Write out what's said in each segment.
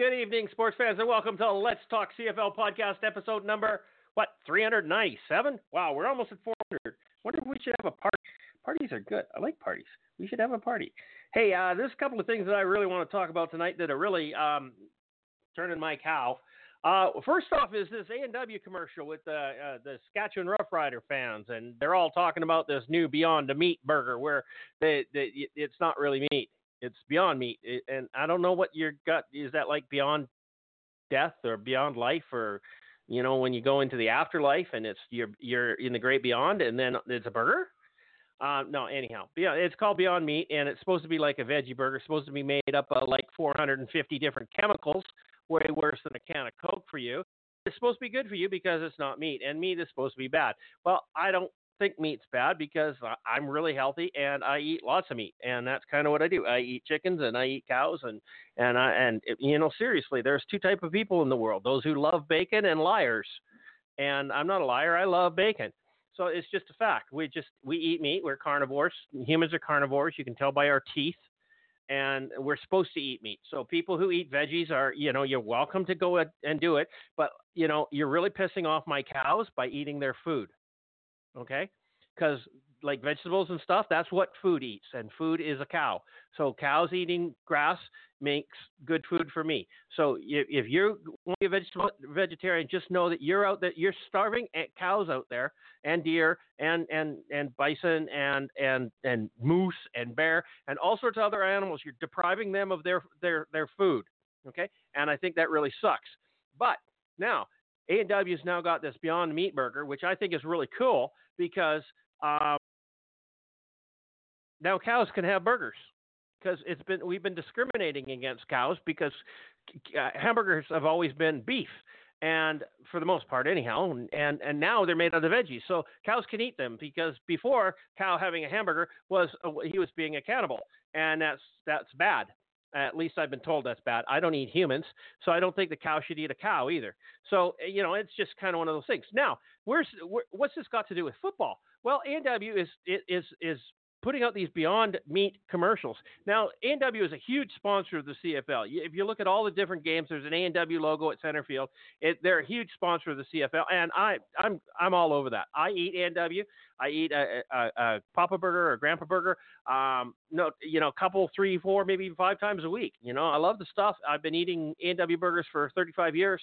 good evening, sports fans, and welcome to Let's Talk CFL podcast episode number what 397. Wow, we're almost at 400. Wonder if we should have a party. Parties are good. I like parties. We should have a party. Hey, uh, there's a couple of things that I really want to talk about tonight that are really um, turning my cow. Uh, first off is this A&W commercial with the uh, the Saskatchewan Roughrider fans, and they're all talking about this new Beyond the Meat burger, where they, they, it's not really meat, it's Beyond Meat, it, and I don't know what your gut is. That like Beyond Death or Beyond Life, or you know when you go into the afterlife and it's you're you're in the great beyond, and then it's a burger. Uh, no, anyhow, Beyond, it's called Beyond Meat, and it's supposed to be like a veggie burger. It's supposed to be made up of like 450 different chemicals, way worse than a can of Coke for you. It's supposed to be good for you because it's not meat, and meat is supposed to be bad. Well, I don't think meat's bad because I'm really healthy and I eat lots of meat, and that's kind of what I do. I eat chickens and I eat cows, and and I and eh, you know seriously, there's two type of people in the world: those who love bacon and liars. And I'm not a liar. I love bacon. So it's just a fact. We just we eat meat. We're carnivores. Humans are carnivores. You can tell by our teeth, and we're supposed to eat meat. So people who eat veggies are, you know, you're welcome to go and do it. But you know, you're really pissing off my cows by eating their food. Okay, because like vegetables and stuff, that's what food eats, and food is a cow. So cows eating grass makes good food for me. So if, if you're a vegetable vegetarian, just know that you're out that you're starving cows out there, and deer, and and and bison, and and and moose, and bear, and all sorts of other animals. You're depriving them of their their their food. Okay, and I think that really sucks. But now A&W's now got this Beyond Meat burger, which I think is really cool because um, now cows can have burgers because it's been we've been discriminating against cows because uh, hamburgers have always been beef and for the most part anyhow and and now they're made out of veggies. So cows can eat them because before cow having a hamburger was uh, he was being a cannibal and that's that's bad at least I've been told that's bad. I don't eat humans, so I don't think the cow should eat a cow either. So eh, you know, it's just kind of one of those things. Now, where's where, what's this got to do with football? Well, A&W is is is putting out these Beyond Meat commercials. Now, A&W is a huge sponsor of the CFL. If you look at all the different games, there's an A&W logo at center field. It, they're a huge sponsor of the CFL, and I, I'm I'm all over that. I eat A&W. I eat a, a, a Papa Burger or Grandpa Burger. Um, no, you know, a couple, three, four, maybe even five times a week. You know, I love the stuff. I've been eating A&W burgers for 35 years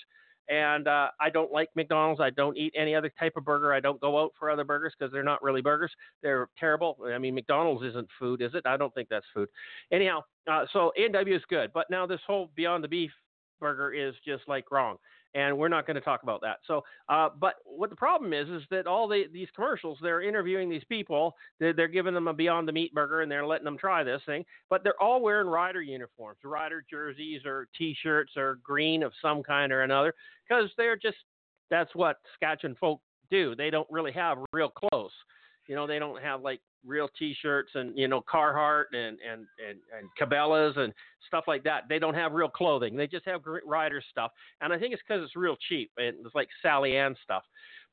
and uh, I don't like McDonald's. I don't eat any other type of burger. I don't go out for other burgers because they're not really burgers. They're terrible. I mean, McDonald's isn't food, is it? I don't think that's food. Anyhow, uh, so A&W is good, but now this whole Beyond the Beef burger is just like wrong and we're not going to talk about that. So, uh, but what the problem is, is that all the, these commercials, they're interviewing these people, they're, they're, giving them a Beyond the Meat burger, and they're letting them try this thing, but they're all wearing rider uniforms, rider jerseys or T-shirts or green of some kind or another, because they're just that's what Saskatchewan folk do. They don't really have real clothes. You know, they don't have like real T-shirts and you know Carhartt and and and and Cabela's and stuff like that. They don't have real clothing. They just have rider stuff, and I think it's because it's real cheap and it's like Sally Ann stuff.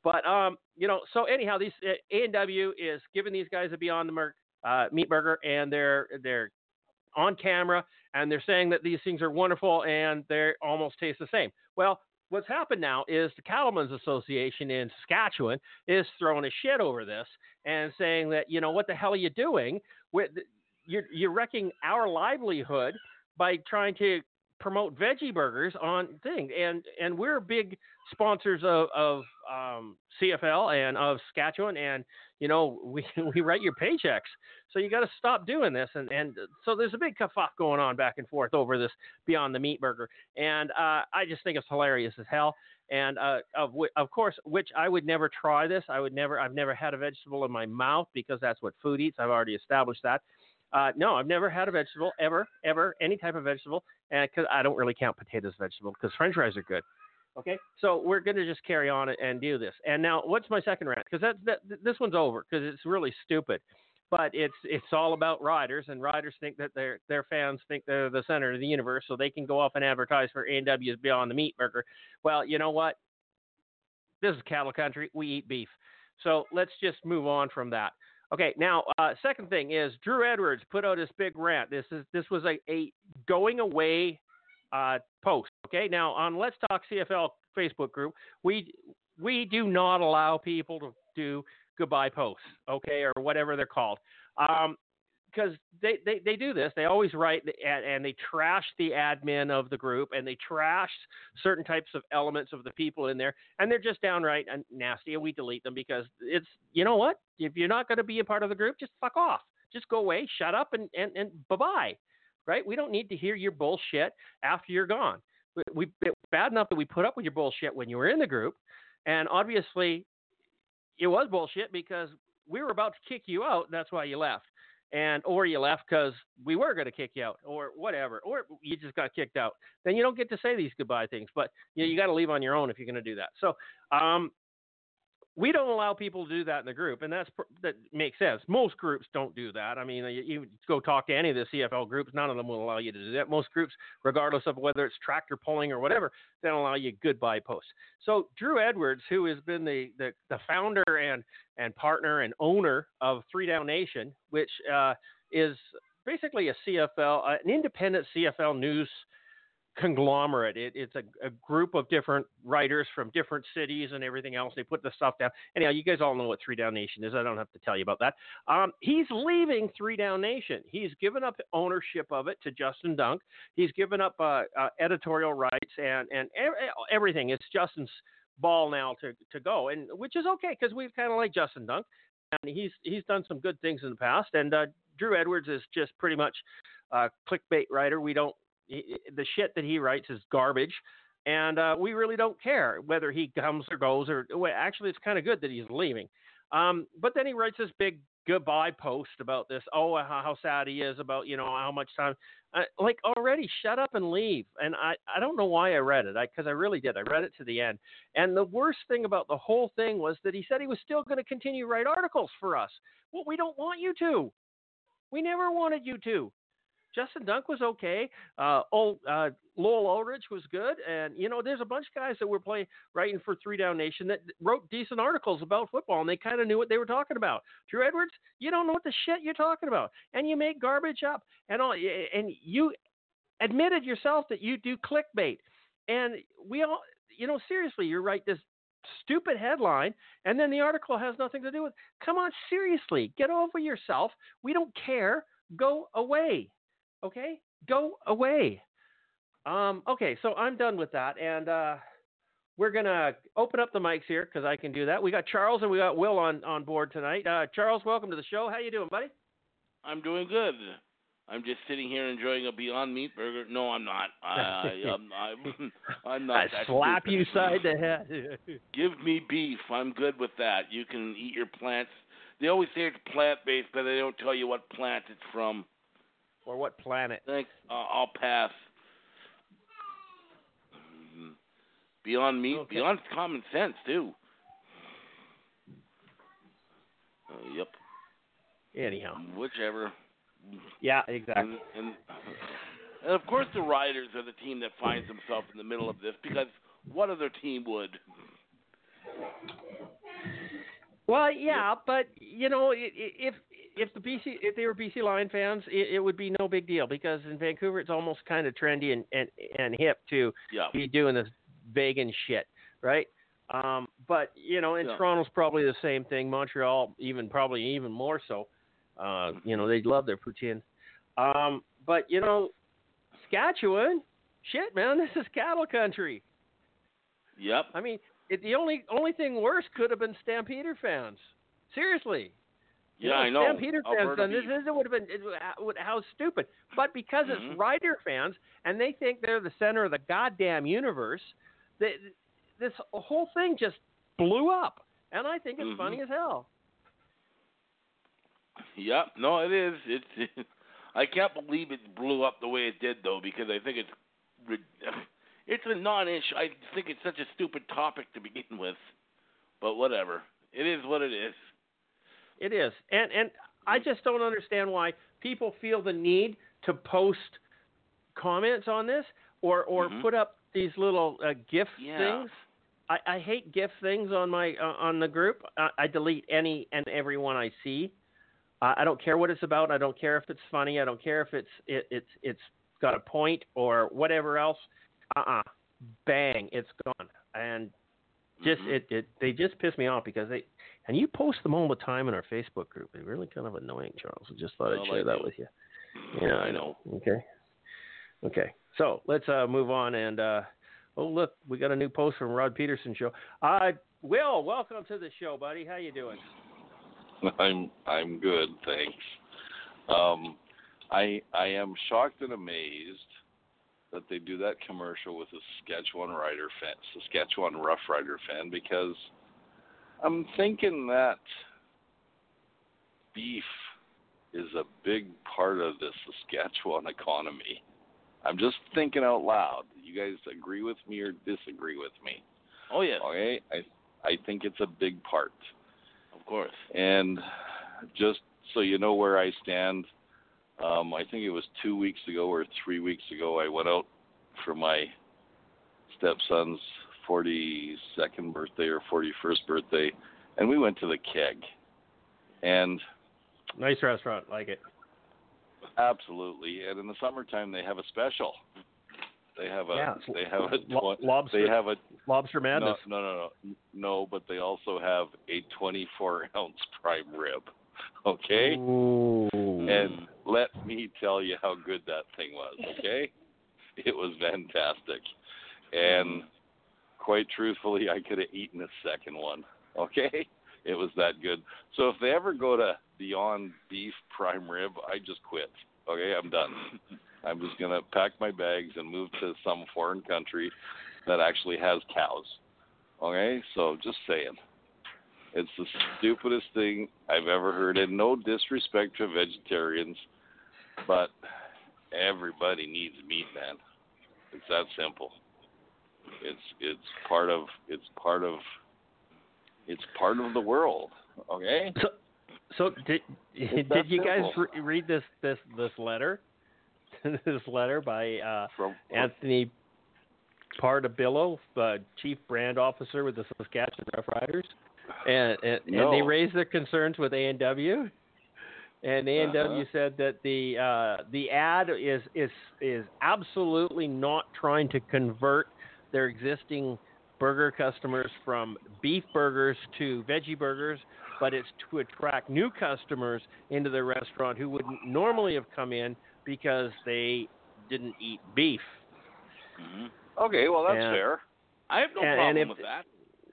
But um, you know, so anyhow, these uh, A and W is giving these guys a Beyond the Merc uh, meat burger, and they're they're on camera and they're saying that these things are wonderful and they almost taste the same. Well, what's happened now is the Cattlemen's Association in Saskatchewan is throwing a shit over this and saying that you know what the hell are you doing? You're you're wrecking our livelihood by trying to promote veggie burgers on thing and and we're big sponsors of, of um, CFL and of Saskatchewan and you know we we write your paychecks. So you got to stop doing this and and so there's a big kerfuffle going on back and forth over this beyond the meat burger and uh, I just think it's hilarious as hell and uh, of of course which I would never try this I would never I've never had a vegetable in my mouth because that's what food eats I've already established that Uh, no, I've never had a vegetable ever, ever, any type of vegetable, and because I don't really count potatoes vegetable because French fries are good. Okay, so we're going to just carry on and do this. And now, what's my second rant? Because that, this one's over because it's really stupid. But it's it's all about riders, and riders think that their their fans think they're the center of the universe, so they can go off and advertise for A&W's Beyond the Meat Burger. Well, you know what? This is cattle country. We eat beef. So let's just move on from that. Okay, now uh, second thing is Drew Edwards put out this big rant. This is this was a, a going away uh, post. Okay, now on Let's Talk CFL Facebook group, we we do not allow people to do goodbye posts, okay, or whatever they're called. Um, because they, they, they do this. They always write and, and they trash the admin of the group and they trash certain types of elements of the people in there. And they're just downright uh, nasty. And we delete them because it's, you know what? If you're not going to be a part of the group, just fuck off. Just go away, shut up, and, and, and bye bye. Right? We don't need to hear your bullshit after you're gone. We, we bad enough that we put up with your bullshit when you were in the group. And obviously, it was bullshit because we were about to kick you out. That's why you left and or you left because we were going to kick you out or whatever, or you just got kicked out. Then you don't get to say these goodbye things, but you, know, you got to leave on your own if you're going to do that. So um, we don't allow people to do that in the group, and that's that makes sense. Most groups don't do that. I mean, you, you, go talk to any of the CFL groups, none of them will allow you to do that. Most groups, regardless of whether it's tractor pulling or whatever, they don't allow you goodbye posts. So Drew Edwards, who has been the the, the founder and and partner and owner of Three Down Nation, which uh, is basically a CFL, uh, an independent CFL news conglomerate. It, it's a, a, group of different writers from different cities and everything else. They put the stuff down. Anyhow, you guys all know what Three Down Nation is. I don't have to tell you about that. Um, he's leaving Three Down Nation. He's given up ownership of it to Justin Dunk. He's given up uh, uh, editorial rights and and everything. It's Justin's ball now to to go, and which is okay because we've kind of like Justin Dunk, and he's he's done some good things in the past. And uh, Drew Edwards is just pretty much a clickbait writer. We don't the shit that he writes is garbage, and uh, we really don't care whether he comes or goes. Or well, actually, it's kind of good that he's leaving. Um, but then he writes this big goodbye post about this. Oh, how, how sad he is about you know how much time. Uh, like already, shut up and leave. And I I don't know why I read it I because I really did. I read it to the end. And the worst thing about the whole thing was that he said he was still going to continue write articles for us. Well, we don't want you to. We never wanted you to. Justin Dunk was okay. Uh, old uh, Lowell Ullrich was good, and you know, there's a bunch of guys that were playing writing for Three Down Nation that wrote decent articles about football, and they kind of knew what they were talking about. Drew Edwards, you don't know what the shit you're talking about, and you make garbage up, and all, and you admitted yourself that you do clickbait, and we all, you know, seriously, you write this stupid headline and then the article has nothing to do with come on seriously get over yourself. We don't care. Go away Okay, go away. Um, okay, so I'm done with that, and uh, we're gonna open up the mics here because I can do that. We got Charles and we got Will on on board tonight. Uh, Charles, welcome to the show. How you doing, buddy? I'm doing good. I'm just sitting here enjoying a Beyond Meat burger. No, I'm not. I, I'm, I'm, I'm not. I slap you side the head. Give me beef. I'm good with that. You can eat your plants. They always say it's plant based, but they don't tell you what plant it's from. Or what planet? Thanks. Uh, I'll pass. Beyond me, okay. beyond common sense too. Uh, yep. Anyhow. Whichever. Yeah, exactly. And, and, and of course, the Riders are the team that finds themselves in the middle of this because what other team would? Well, yeah, but you know, if if the BC if they were BC Lion fans, it, it, would be no big deal because in Vancouver it's almost kind of trendy and and, and hip to yeah. be doing this vegan shit, right? Um, but you know, in yeah. Toronto's probably the same thing. Montreal, even probably even more so. Uh, you know, they love their poutine. Um, but you know, Saskatchewan, shit, man, this is cattle country. Yep. I mean, it, the only only thing worse could have been Stampeder fans. Seriously, yeah, know, I know. Stampeder fans done this. This would have been it, how stupid. But because mm-hmm. it's Rider fans and they think they're the center of the goddamn universe, they, this whole thing just blew up. And I think it's mm-hmm. funny as hell. Yep. No, it is. It's I can't believe it blew up the way it did, though, because I think it's it's a non-issue. I think it's such a stupid topic to begin with, but whatever. It is what it is. It is, and and I just don't understand why people feel the need to post comments on this or or Mhm. put up these little uh, GIF Yeah. things. I, I hate GIF things on my uh, on the group. I, I delete any and every one I see. Uh, I don't care what it's about. I don't care if it's funny. I don't care if it's it, it's it's got a point or whatever else. Uh-uh. Bang, it's gone. And just Mhm. it, it they just piss me off because they and you post them all the time in our Facebook group. They're really kind of annoying, Charles. I just thought I'd share that with you. Yeah, I know. Okay. Okay. So let's uh, move on and uh, oh look, we got a new post from Rod Peterson show. Uh, Will, welcome to the show, buddy. How you doing? I'm I'm good, thanks. Um, I I am shocked and amazed that they do that commercial with a Saskatchewan Rider fan, Saskatchewan Rough Rider fan, because I'm thinking that beef is a big part of the Saskatchewan economy. I'm just thinking out loud. You guys agree with me or disagree with me? Oh yeah. Okay, I I think it's a big part. of course. And just so you know where I stand, um, I think it was two weeks ago or three weeks ago, I went out for my stepson's 42nd birthday or 41st birthday, and we went to the keg. And Nice restaurant, like it. absolutely, and in the summertime they have a special. They have a Yeah, they have a Lo- lobster, they have a lobster madness. No, no, no, no, no. But they also have a 24 ounce prime rib. Okay, Ooh. and let me tell you how good that thing was. Okay, it was fantastic, and quite truthfully, I could have eaten a second one. Okay, it was that good. So if they ever go to Beyond Beef Prime Rib, I just quit. Okay, I'm done. I'm just gonna pack my bags and move to some foreign country that actually has cows. Okay, so just saying. It's the stupidest thing I've ever heard, and no disrespect to vegetarians, but everybody needs meat, man. It's that simple. It's it's part of it's part of it's part of the world. Okay. So, so did did you guys re- read this this this letter? this letter by uh, From Anthony Partipilo, uh, Chief Brand Officer with the Saskatchewan Rough Riders, and and, and they raised their concerns with A and W. And A and W Uh-huh. said that the uh, the ad is is is absolutely not trying to convert their existing burger customers from beef burgers to veggie burgers, but it's to attract new customers into the restaurant who wouldn't normally have come in because they didn't eat beef. hmm okay, well that's And- fair. I have no And- and problem if- with that.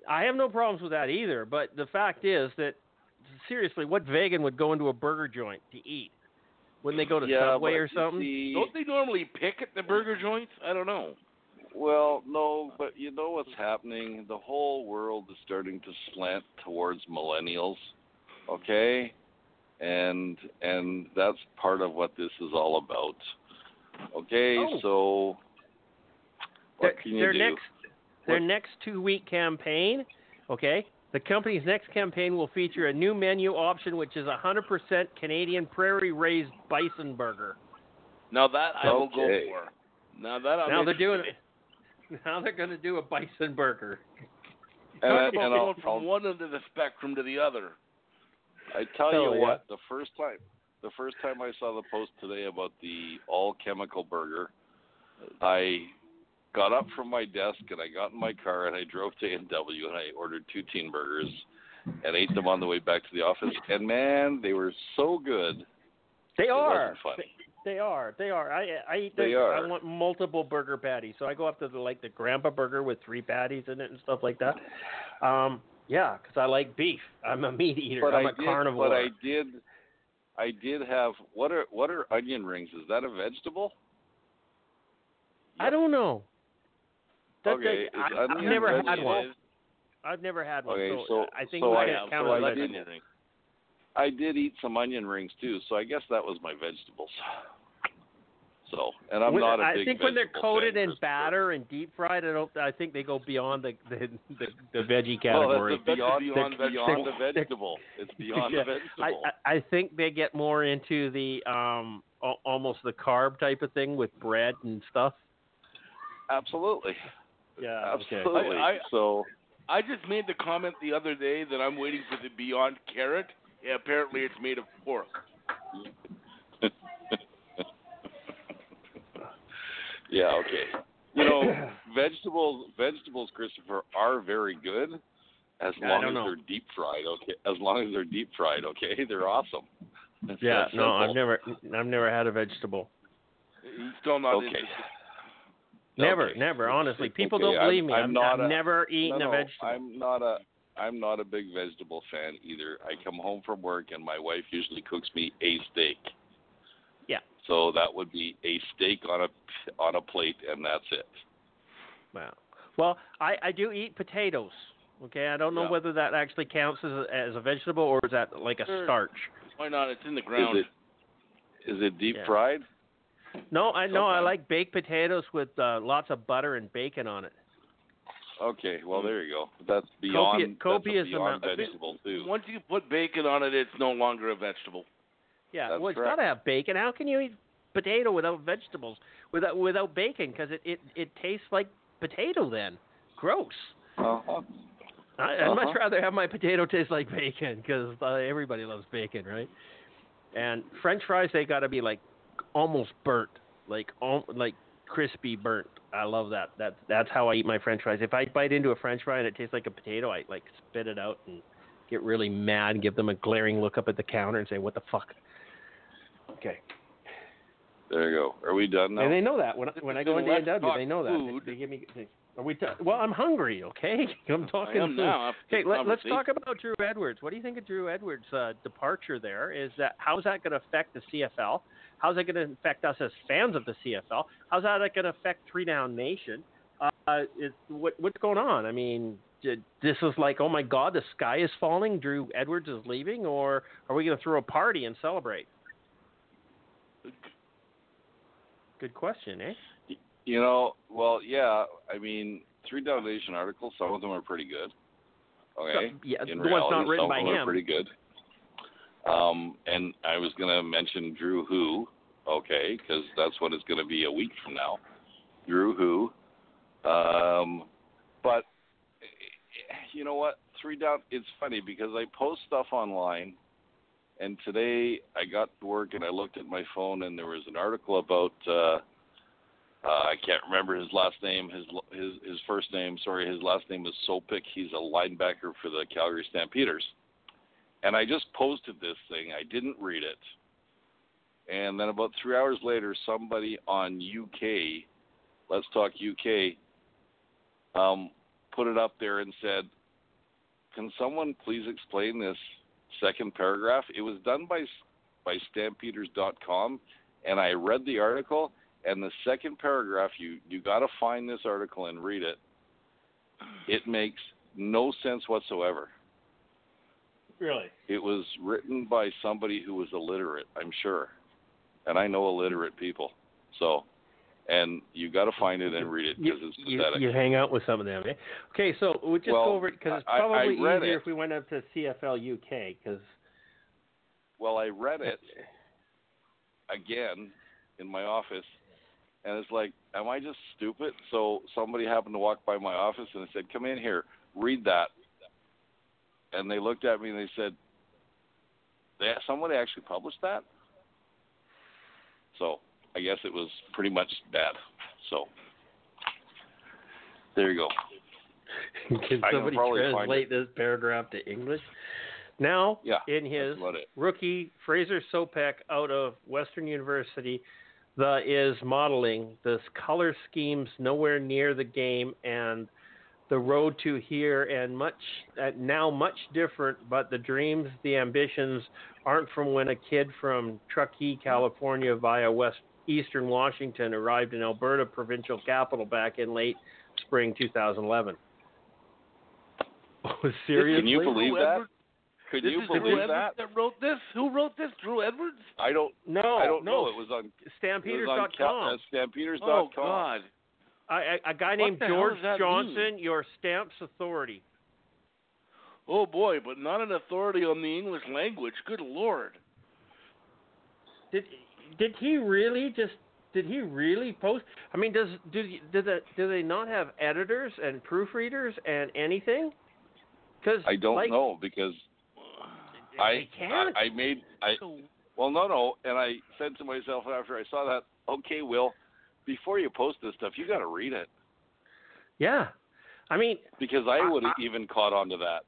I have no problems with that either, but the fact is that seriously, what vegan would go into a burger joint to eat? Wouldn't they go to yeah, Subway or something? see- Don't they normally pick at the burger joints? I don't know. Well, no, but you know what's happening? The whole world is starting to slant towards millennials. Okay? And and that's part of what this is all about. Okay? Oh. So what their, can you their do? next their What- next two week campaign, okay? The company's next campaign will feature a new menu option, which is a 100% Canadian prairie raised bison burger. Now that I will go for. Now that I'm now they're doing interested Now they're going to do a bison burger. and, Talk I, about and I'll, going from I'll- one end of the spectrum to the other. I tell Hell you yeah. what, the first time the first time I saw the post today about the all chemical burger, I got up from my desk and I got in my car and I drove to A&W and I ordered two teen burgers and ate them on the way back to the office. And man, they were so good. They It are. They are. They are. I I eat. They are. I want multiple burger patties, so I go up to the like the grandpa burger with three patties in it and stuff like that. Um, yeah, because I like beef. I'm a meat eater. But I'm I a did, carnivore. But I did, I did have what are what are onion rings? Is that a vegetable? I don't know. That, Okay, is I, I've never had one. I've never had one. Okay, so, so- I think so I- count so as I a did-. I did eat some onion rings too, so I guess that was my vegetables. So, and I'm When- not a I big I think when they're coated in Christopher. batter and deep fried, I don't. I think they go beyond the the the, the veggie Well, category. that's beyond, beyond that's beyond vegetable. the vegetable. It's beyond Yeah, the I, vegetable. I I think they get more into the um almost the carb type of thing with bread and stuff. Absolutely, Yeah. absolutely. I- I- so, I just made the comment the other day that I'm waiting for the Beyond Carrot. Yeah, apparently it's made of pork. yeah, okay. You know, vegetables, vegetables, Christopher, are very good as I long as know. they're deep fried. Okay, as long as they're deep fried. Okay, they're awesome. It's Yeah. No, I've never I've never had a vegetable. He's still not Okay. interested. Never, Okay. never. Honestly, people Okay, don't believe I'm- me. I'm I've, not I've a- never eaten no, a vegetable. I'm not a I'm not a big vegetable fan either. I come home from work and my wife usually cooks me a steak. Yeah. So that would be a steak on a on a plate and that's it. Wow. Well, I, I do eat potatoes. Okay, I don't know Yeah. whether that actually counts as a, as a vegetable or is that like a Sure. starch. Why not? It's in the ground. Is it is it deep Yeah. fried? No, I know I like baked potatoes with uh, lots of butter and bacon on it. Okay, well there you go. That's beyond copious that's a beyond amount- vegetable too. Once you put bacon on it, it's no longer a vegetable. Yeah, That's well, it's correct. got to have bacon. How can you eat potato without vegetables, without without bacon? Because it, it it tastes like potato. Then, gross. Uh-huh. I, I'd much Uh-huh. rather have my potato taste like bacon because uh, everybody loves bacon, right? And French fries, they got to be like almost burnt, like al- like crispy burnt. I love that. That's that's how I eat my French fries. If I bite into a French fry and it tastes like a potato, I like spit it out and get really mad and give them a glaring look up at the counter and say, "What the fuck?" Okay. There you go. Are we done now? And they know that when I, when I go into Let's A&W, they know that. They, they give me. They, are we? ta- well, I'm hungry. Okay, I'm talking I am now. Okay, let, let's talk about Drew Edwards. What do you think of Drew Edwards' uh, departure? There is that. How's that going to affect the CFL? How's that going to affect us as fans of the CFL? How's that going to affect Three Down Nation? Uh, is, what, what's going on? I mean, this is like, oh my God, the sky is falling. Drew Edwards is leaving, or are we going to throw a party and celebrate? Good question, eh? You know, well, yeah. I mean, three Down Nation articles. Some of them are pretty good. Okay. yeah, In the one's not written some by of them are him. pretty good. Um, and I was going to mention Drew Who, okay, because that's what it's going to be a week from now. Drew Who. Um, but you know what? Three down. It's funny because I post stuff online, and today I got to work and I looked at my phone and there was an article about. Uh, uh, I can't remember his last name. His his his first name. Sorry, his last name is Sopik. He's a linebacker for the Calgary Stampeders. And I just posted this thing. I didn't read it. And then about three hours later, somebody on UK, Let's Talk UK, um, put it up there and said, "Can someone please explain this second paragraph?" It was done by by Stampeders.com, and I read the article. And the second paragraph, you you got to find this article and read it. It makes no sense whatsoever. Really? It was written by somebody who was illiterate, I'm sure, and I know illiterate people. So, and you got to find it and read it because it's you, pathetic. you hang out with some of them. Eh? Okay, so we'll just Well, go over it because it's I- I probably easier it. if we went up to CFL UK because Well, I read it again in my office, and it's like, am I just stupid? So somebody happened to walk by my office and said, "Come in here, read that." And they looked at me and they said, "They somebody actually published that." So I guess it was pretty much bad. So there you go. Can somebody translate this paragraph to English? Now, Yeah, in his That's about it. rookie Fraser Sopik out of Western University, the is modeling this color schemes nowhere near the game and the road to here and much uh, now much different but the dreams the ambitions aren't from when a kid from Truckee California via west eastern Washington arrived in Alberta provincial capital back in late spring 2011 Oh, seriously Can you believe Drew that? Edwards, Could This you is believe Edwards that? that wrote this. Who wrote this? Drew Edwards. I don't. No, I don't no. know. It was on. It was on Stampeders.com. Uh, Stampeders.com. Oh God. I, I, a guy What named George does that Johnson, your stamps authority. Oh boy, but not an authority on the English language. Good lord. Did did he really just did he really post? I mean, does do do the, do they not have editors and proofreaders and anything? Because I don't like, know because They I, can't. I I made I well no no and I said to myself after I saw that okay Will before you post this stuff you got to read it yeah, I mean, because I would have even caught on to that.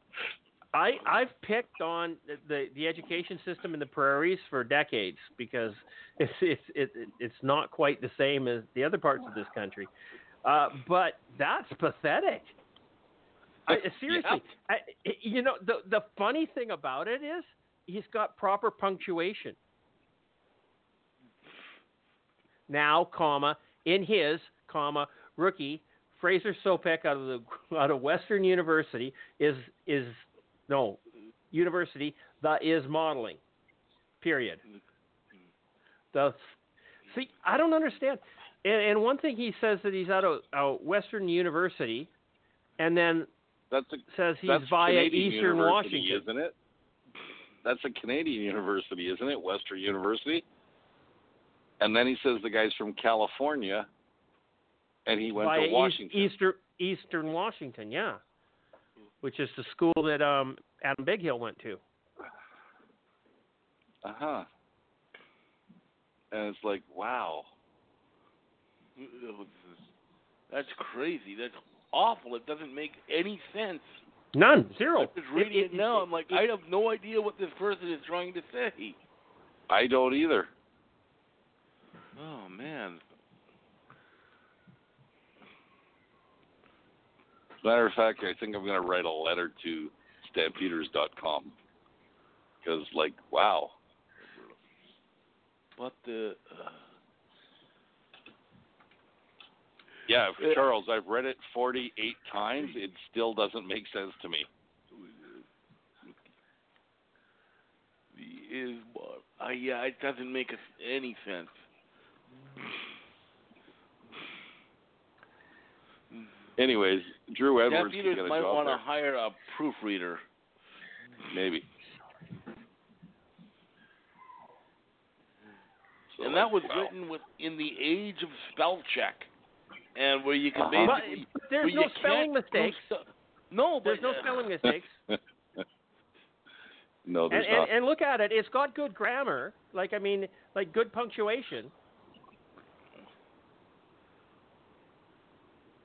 I I've picked on the the education system in the prairies for decades because it's it's it, it's not quite the same as the other parts of this country. Uh, but that's pathetic. I, seriously, I, you know the the funny thing about it is he's got proper punctuation. Now, comma in his comma rookie Fraser Sopik out of the out of Western University is is no university the is modeling. Period. Mm-hmm. The see, I don't understand. And, and one thing he says that he's out of out Western University, and then That's a says he's that's via Canadian Eastern Washington. isn't it? That's a Canadian university, isn't it? Western University. And then he says the guy's from California, and he went via to Washington. Eastern Eastern Washington, yeah, which is the school that um, Adam Bighill went to. Uh huh. And it's like, wow. That's crazy. That's awful. It doesn't make any sense. None, zero. I'm just reading it, it- now. it- I'm like, it- I have no idea what this person is trying to say. I don't either. Oh man. Matter of fact, I think I'm going to write a letter to stampeders.com because, like, wow. But the uh, Yeah, Yeah. Charles, I've read it 48 times. It still doesn't make sense to me. is uh, yeah, it doesn't make any sense. Anyways, Drew Jeff Edwards Peters can get a might job want to hire a proofreader. Maybe. So, and that was wow. written with in the age of spell check, and where you can Uh-huh. But, basically but there's no spelling mistakes. stu- No, but There's no uh, spelling mistakes. no, there's and, not. and look at it. It's got good grammar. Like I mean, like good punctuation.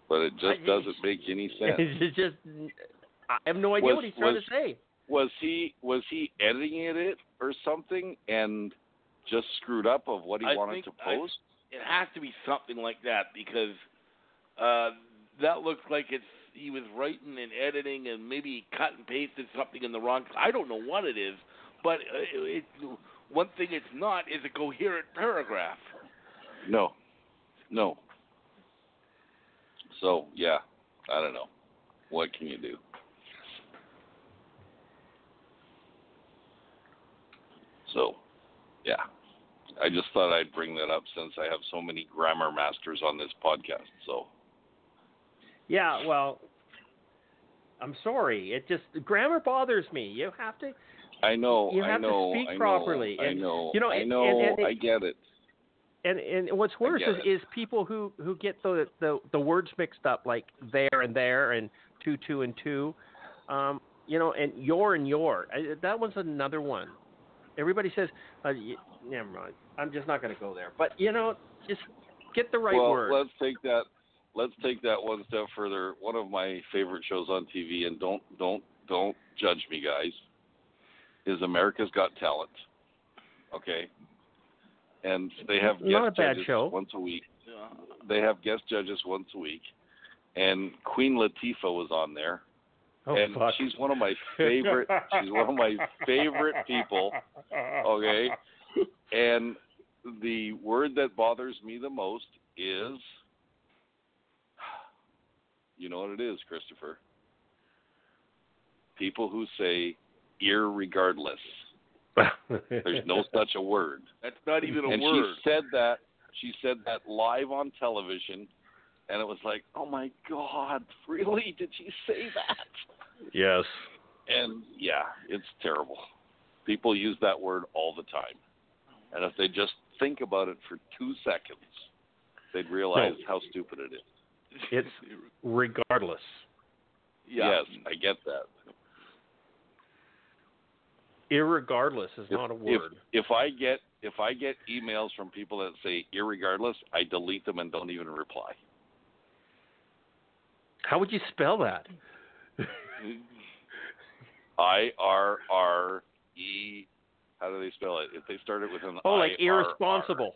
But it just doesn't make any sense. It's just I have no idea Was- what he's trying was- to say. was he was he editing it or something and just screwed up of what he I wanted think to I- post? it has to be something like that because uh, that looks like it's he was writing and editing and maybe he cut and pasted something in the wrong. I don't know what it is, but uh, it, it, one thing it's not is a coherent paragraph. No, no. So yeah, I don't know. What can you do? So, yeah. I just thought I'd bring that up since I have so many grammar masters on this podcast. So, Yeah, well, I'm sorry. It just grammar bothers me. You have to. I know, You I have to know, speak I know, properly, I and, know, you know, I know, and- and I get it. And and what's worse is, it. is people who who get the, the the words mixed up, like there and there, and two two and two, um, you know, and your and your. I, that one's another one. Everybody says, uh, y- never mind. I'm just not going to go there. But you know, just get the right well, word. let's take that. Let's take that one step further. One of my favorite shows on TV, and don't don't don't judge me, guys, is America's Got Talent. Okay, and they have guest Not bad judges show. once a week. They have guest judges once a week, and Queen Latifah was on there, oh and fuck. she's one of my favorite. she's one of my favorite people. Okay, and the word that bothers me the most is, you know what it is, Christopher. People who say irregardless. There's no such a word. That's not even a and word. she said that she said that live on television and it was like, "Oh my god, really? Did she say that?" yes. And yeah, it's terrible. People use that word all the time. And if they just think about it for 2 seconds, they'd realize how stupid it is. It's regardless. yeah. Yes, I get that. Irregardless is not a If, word. if I get if I get emails from people that say irregardless, I delete them and don't even reply. How would you spell that? I R R E. How do they spell it? If they start it with an Oh, like I R R. irresponsible.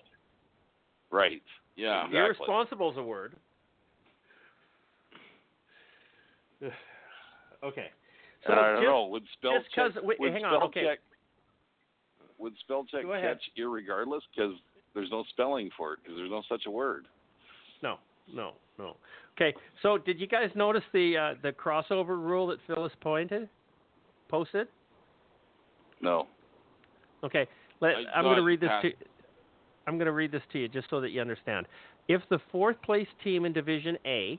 Right. Yeah. Exactly. Irresponsible is a word. okay. So I don't just, know. Would spell just check? wait, would hang spell on, okay. check? Would spell check catch irregardless? Because there's no spelling for it. Because there's no such a word. No, no, no. Okay. So did you guys notice the uh, the crossover rule that Phyllis pointed posted? No. Okay. Let, I I'm going to read this to. I'm going to read this to you just so that you understand. If the fourth place team in Division A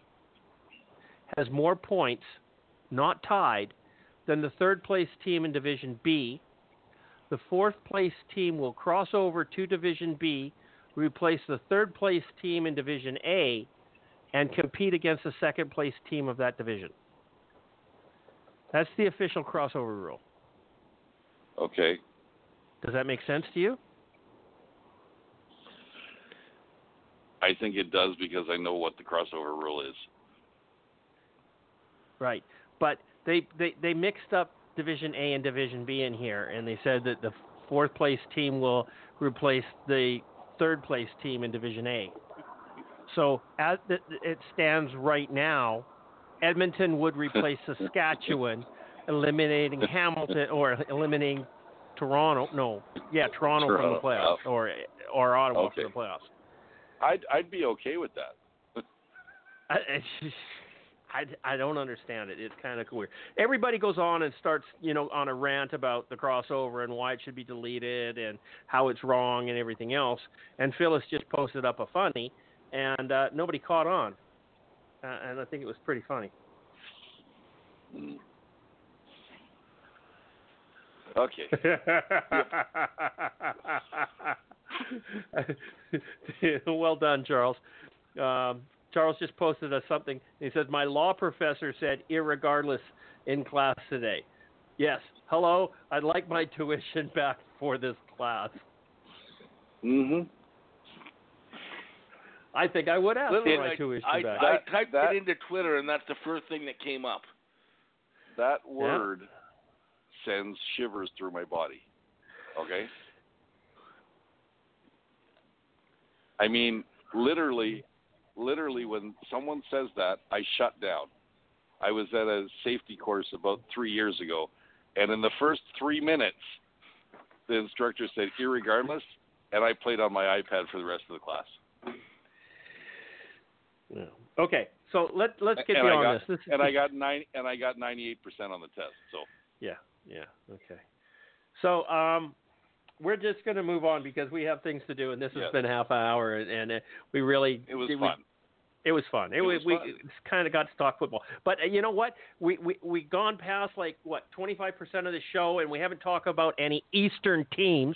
has more points, not tied, than the third place team in Division B, the fourth place team will cross over to Division B, replace the third place team in Division A, and compete against the second place team of that division. That's the official crossover rule. Okay. Does that make sense to you? I think it does because I know what the crossover rule is. Right. But they, they, they mixed up Division A and Division B in here, and they said that the fourth place team will replace the third place team in Division A. So as it stands right now, Edmonton would replace Saskatchewan, eliminating Hamilton or eliminating Toronto. No, yeah, Toronto, from the Toronto, playoffs, or or Ottawa Okay. from the playoffs. I'd I'd be okay with that. I, it's just- I, I don't understand it. It's kind of weird. Everybody goes on and starts, you know, on a rant about the crossover and why it should be deleted and how it's wrong and everything else. And Phyllis just posted up a funny, and uh, nobody caught on. Uh, and I think it was pretty funny. Okay. well done, Charles. Um, Charles just posted us something. He says, My law professor said, irregardless, in class today. Yes. Hello. I'd like my tuition back for this class. Mhm. I think I would ask for my I, tuition I, back. I That- typed that- it into Twitter, and that's the first thing that came up. That word sends shivers through my body. Okay? I mean, literally literally when someone says that, I shut down. I was at a safety course about 3 years ago, and in the first 3 minutes the instructor said irregardless, and I played on my iPad for the rest of the class. Yeah. Okay. So let let's get and beyond got, this. and I got nine and I got 98% on the test. So Yeah, yeah, okay. So um, we're just going to move on because we have things to do, and this has Yes. been half an hour, and, and uh, we really it was we- fun. It was fun. It, It was, was we fun. kind of got to talk football, but uh, you know what? We we we gone past like what twenty five percent of the show, and we haven't talked about any Eastern teams.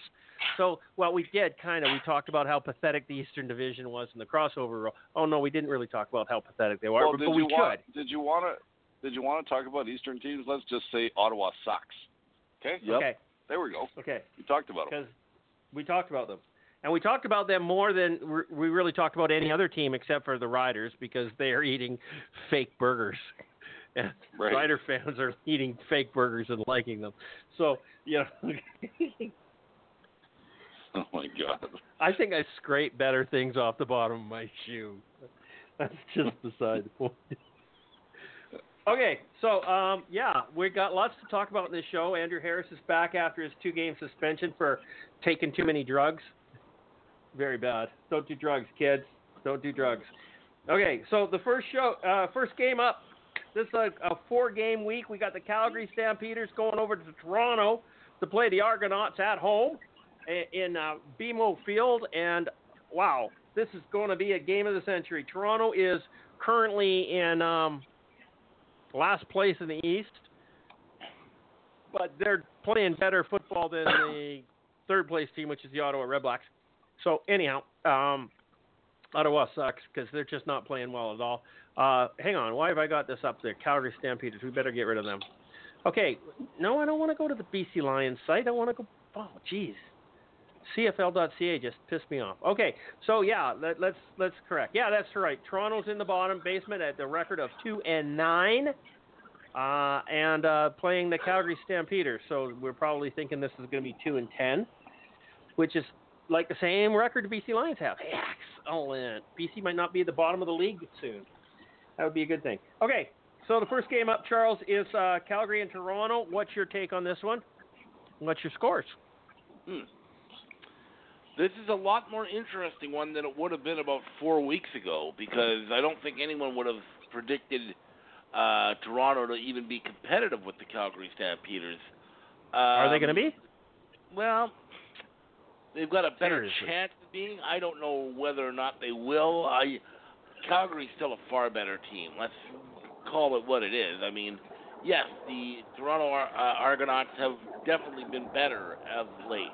So, well, we did kind of. We talked about how pathetic the Eastern Division was in the crossover role. Oh no, we didn't really talk about how pathetic they were, well, but, did but you we want could. did you want to did you want to talk about Eastern teams? Let's just say Ottawa sucks. Okay? Okay, There we go. okay. We talked about them. because we talked about them, and we talked about them more than we really talked about any other team except for the Riders because they are eating fake burgers, and Right. Rider fans are eating fake burgers and liking them. So you know, Oh my god. I think I scrape better things off the bottom of my shoe. That's just beside the point. Okay, so um, yeah, we got lots to talk about in this show. Andrew Harris is back after his two-game suspension for taking too many drugs. Very bad. Don't do drugs, kids. Don't do drugs. Okay, so the first show, uh, first game up This is a, a four-game week. We got the Calgary Stampeders going over to Toronto to play the Argonauts at home in uh, BMO Field, and wow, this is going to be a game of the century. Toronto is currently in um, last place in the East, but they're playing better football than the third place team, which is the Ottawa Redblacks. So anyhow, um, Ottawa sucks because they're just not playing well at all. Uh, hang on, why have I got this up there? Calgary Stampeders. We better get rid of them. Okay, no, I don't want to go to the BC Lions site. I want to go. Oh, jeez. CFL.ca just pissed me off. Okay, so yeah, let, let's let's correct. Yeah, that's right. Toronto's in the bottom basement at the record of two and nine, uh, and uh, playing the Calgary Stampeders. So we're probably thinking this is going to be two and ten, which is like the same record the BC Lions have. Excellent. BC might not be at the bottom of the league soon. That would be a good thing. Okay, so the first game up, Charles, is uh, Calgary and Toronto. What's your take on this one? What's your scores? Hmm. This is a lot more interesting one than it would have been about four weeks ago because I don't think anyone would have predicted uh, Toronto to even be competitive with the Calgary Stampeders. Um, Are they going to be? Well, they've got a better chance of being. I don't know whether or not they will. I Calgary's still a far better team. Let's call it what it is. I mean, yes, the Toronto Ar- uh, Argonauts have definitely been better of late,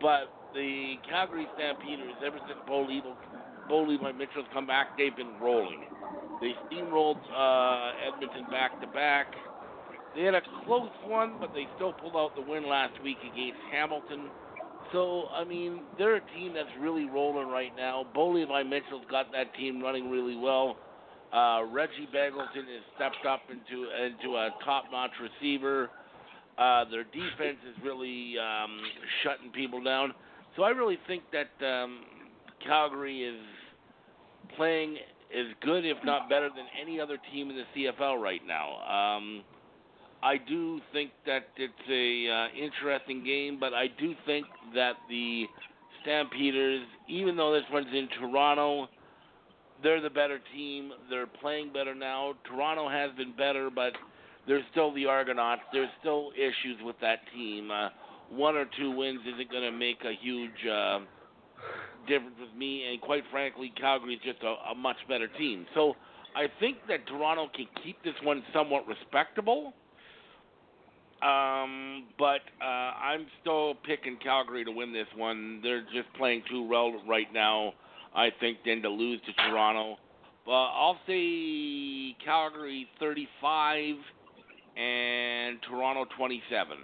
but the Calgary Stampeders, ever since Bo Levi, Bo Levi Mitchell's come back, they've been rolling. They steamrolled uh, Edmonton back to back. They had a close one, but they still pulled out the win last week against Hamilton. So, I mean, they're a team that's really rolling right now. Bo Levi Mitchell's got that team running really well. Uh, Reggie Begelton has stepped up into into a top-notch receiver. Uh, their defense is really um, shutting people down. So I really think that um, Calgary is playing as good, if not better, than any other team in the CFL right now. Um, I do think that it's a uh, interesting game, but I do think that the Stampeders, even though this one's in Toronto, they're the better team. They're playing better now. Toronto has been better, but there's still the Argonauts. There's still issues with that team. Uh, one or two wins isn't going to make a huge uh, difference with me. And quite frankly, Calgary is just a, a much better team. So I think that Toronto can keep this one somewhat respectable. Um, but uh, I'm still picking Calgary to win this one. They're just playing too well right now, I think, than to lose to Toronto. But I'll say Calgary 35 and Toronto 27.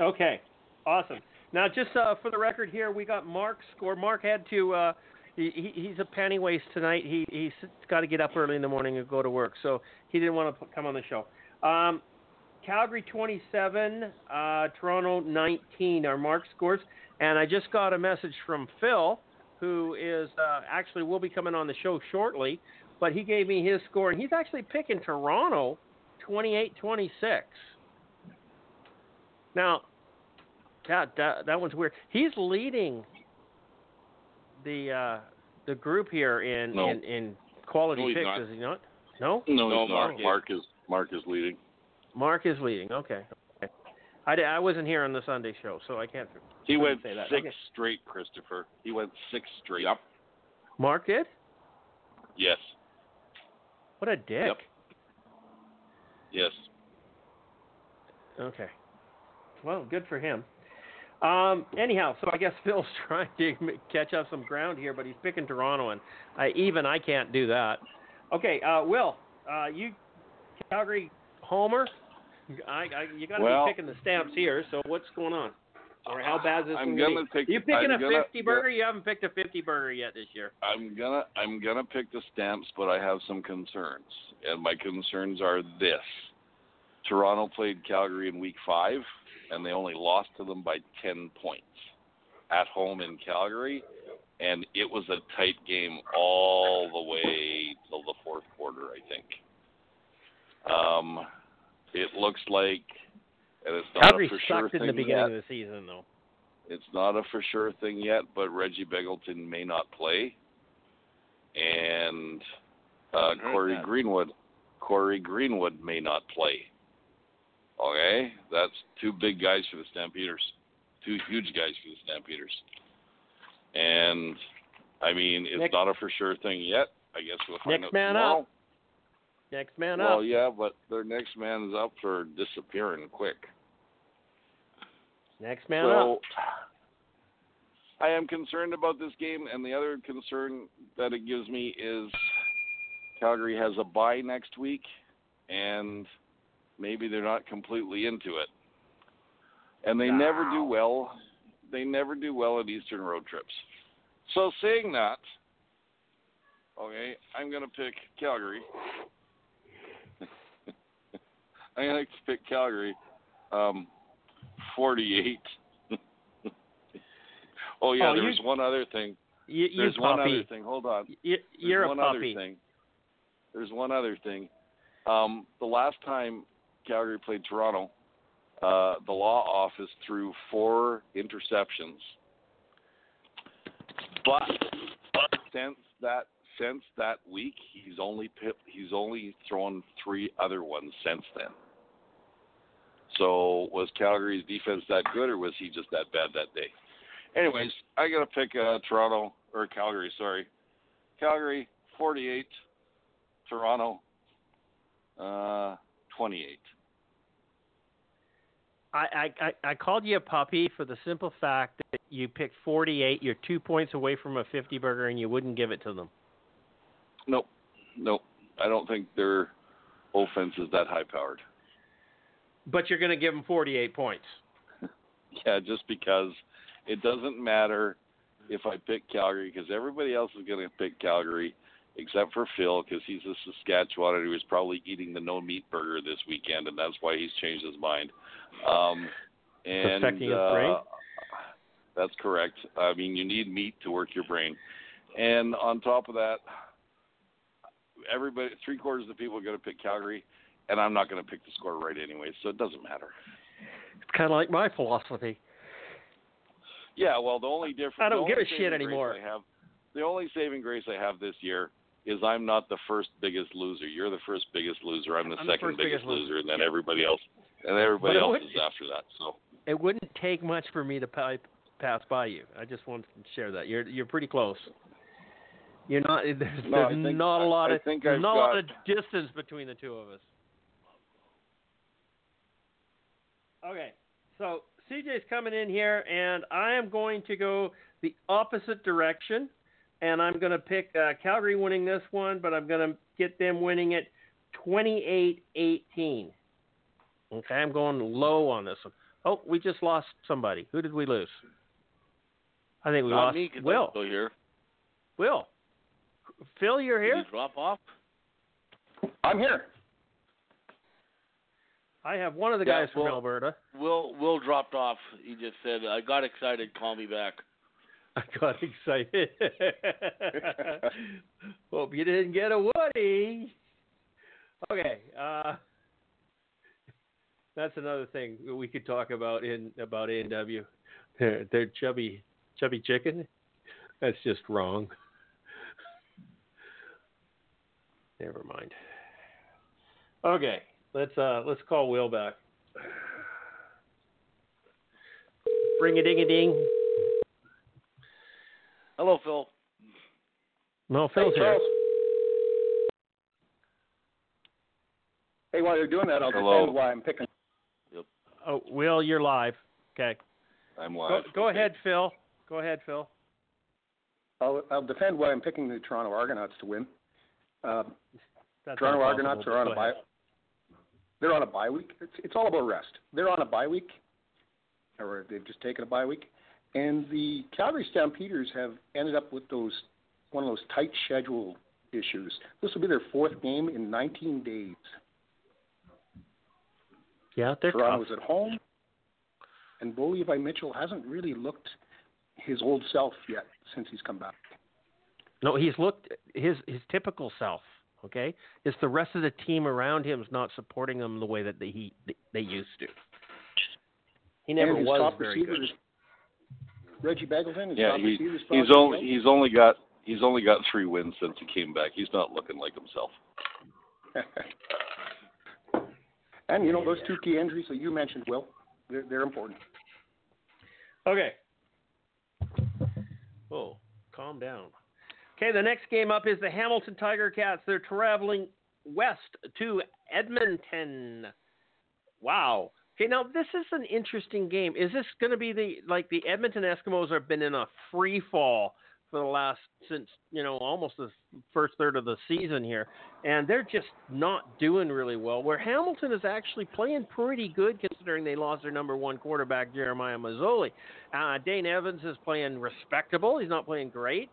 Okay, awesome. Now, just uh, for the record here, we got Mark's score. Mark had to. Uh, he, he's a penny waste tonight. He he's got to get up early in the morning and go to work, so he didn't want to come on the show. Um, Calgary 27, uh, Toronto 19 are Mark scores, and I just got a message from Phil, who is uh, actually will be coming on the show shortly, but he gave me his score, and he's actually picking Toronto 28-26. Now, that that that one's weird. He's leading the uh, the group here in No. in, in quality No, picks, not. is he not? No, No, No. Mark is. Mark is Mark is leading. Mark is leading. Okay. okay. I, I wasn't here on the Sunday show, so I can't. He couldn't went say that. six Okay. straight, Christopher. He went six straight. Yep. Mark did. Yes. What a dick. Yep. Yes. Okay. Well, good for him. Um, anyhow, so I guess Phil's trying to catch up some ground here, but he's picking Toronto, and I, even I can't do that. Okay, uh, Will, uh, you Calgary Homer. I, I, you got to Well- be picking the stamps here. So what's going on? Or how bad is this I'm gonna be? pick- you picking I'm a gonna- 50 burger? You haven't picked a 50 burger yet this year. I'm gonna I'm gonna pick the stamps, but I have some concerns, and my concerns are this: Toronto played Calgary in Week Five, and they only lost to them by ten points at home in Calgary, and it was a tight game all the way till the fourth quarter, I think. Um, it looks like, and it's not Calgary a for sure sucked in the beginning yet. of the season, though. It's not a for sure thing yet, but Reggie Begelton may not play. and uh, Cory that. Greenwood. Cory Greenwood may not play. Okay, that's two big guys for the Stampeders, two huge guys for the Stampeders, and I mean it's Next- not a for sure thing yet. I guess we'll find Next out man tomorrow. up. Next man well, up. Well, yeah, but their next man is up for disappearing quick. Next man so, up. I am concerned about this game, and the other concern that it gives me is Calgary has a bye next week, and maybe they're not completely into it. And they never do well. They never do well at Eastern road trips. So, saying that, okay, I'm going to pick Calgary. I'm going to pick Calgary um, 48. oh, yeah, Oh, you- there's one other thing. You, you There's one other thing. Hold on. You, There's you're a one other thing. There's one other thing. Um, the last time Calgary played Toronto, uh, the law office threw four interceptions. But since that since that week, he's only he's only thrown three other ones since then. So was Calgary's defense that good, or was he just that bad that day? Anyways, I gotta pick uh, Toronto or Calgary. Sorry, Calgary 48, Toronto uh, 28. I, I, I, called you a puppy for the simple fact that you picked 48. You're two points away from a 50 burger, and you wouldn't give it to them. Nope, nope. I don't think their offense is that high powered. But you're going to give them 48 points. Yeah, just because it doesn't matter if I pick Calgary because everybody else is going to pick Calgary except for Phil because he's a Saskatchewan and he was probably eating the no meat burger this weekend and that's why he's changed his mind. Um, and uh, brain? That's correct. I mean, you need meat to work your brain, and on top of that, everybody, three quarters of the people are going to pick Calgary, and I'm not going to pick the score right anyway, so it doesn't matter. It's kind of like my philosophy. Yeah, well, the only difference. I don't give a shit anymore. Have, the only saving grace I have this year is I'm not the first biggest loser. You're the first biggest loser. I'm the I'm second first biggest, biggest loser. loser, and then Yeah. everybody else, and everybody else would- is after that. So It wouldn't take much for me to pa- pass by you. I just want to share that. You're you're pretty close. You're not. There's, No, there's think- not a lot I of think there's I've not a lot of distance between the two of us. Okay, so CJ's coming in here, and I am going to go the opposite direction, and I'm going to pick uh, Calgary winning this one, but I'm going to get them winning it 28-18. Okay, I'm going low on this one. Oh, we just lost somebody. Who did we lose? I think we Not lost me, 'cause I'm Will. still here. Will. Phil, you're Did here. he drop off? I'm here. I have one of the Yeah, guys from well- Alberta. Will Will dropped off. He just said, "I got excited. Call me back." I got excited. Hope you didn't get a Woody. Okay, uh, that's another thing we could talk about in about A and W. They're, they're chubby, chubby chicken. That's just wrong. Never mind. Okay, let's uh let's call Will back. Ring a ding a ding. Hello, Phil. No, Phil's here. Hey, while you're doing that, I'll Hello. defend why I'm picking. Oh, Will, you're live. Okay. I'm Go, live. go ahead, Phil. Go ahead, Phil. I'll, I'll defend why I'm picking the Toronto Argonauts to win. Um, That's Toronto Argonauts are on a bye. They're on a bye week. It's, it's all about rest. They're on a bye week, or they've just taken a bye week, and the Calgary Stampeders have ended up with those one of those tight schedule issues. This will be their fourth game in 19 days. Yeah, they're Toronto's tough. at home, and Bo Levi Mitchell hasn't really looked his old self yet since he's come back. No, he's looked his his typical self. Okay, it's the rest of the team around him is not supporting him the way that they he they used to. He never was very good. Reggie Begelton, his Yeah, top he, he's only he's only got He's only got three wins since he came back. He's not looking like himself. and you know those two key injuries that you mentioned, Will, they're, they're important. Okay. Oh, calm down. Okay, the next game up is the Hamilton Tiger Cats. They're traveling west to Edmonton. Wow. Okay, now this is an interesting game. Is this going to be the like the Edmonton Eskimos have been in a free fall for the last since you know almost the first third of the season here, and they're just not doing really well. Where Hamilton is actually playing pretty good considering they lost their number one quarterback Jeremiah Masoli. Uh, Dane Evans is playing respectable. He's not playing great.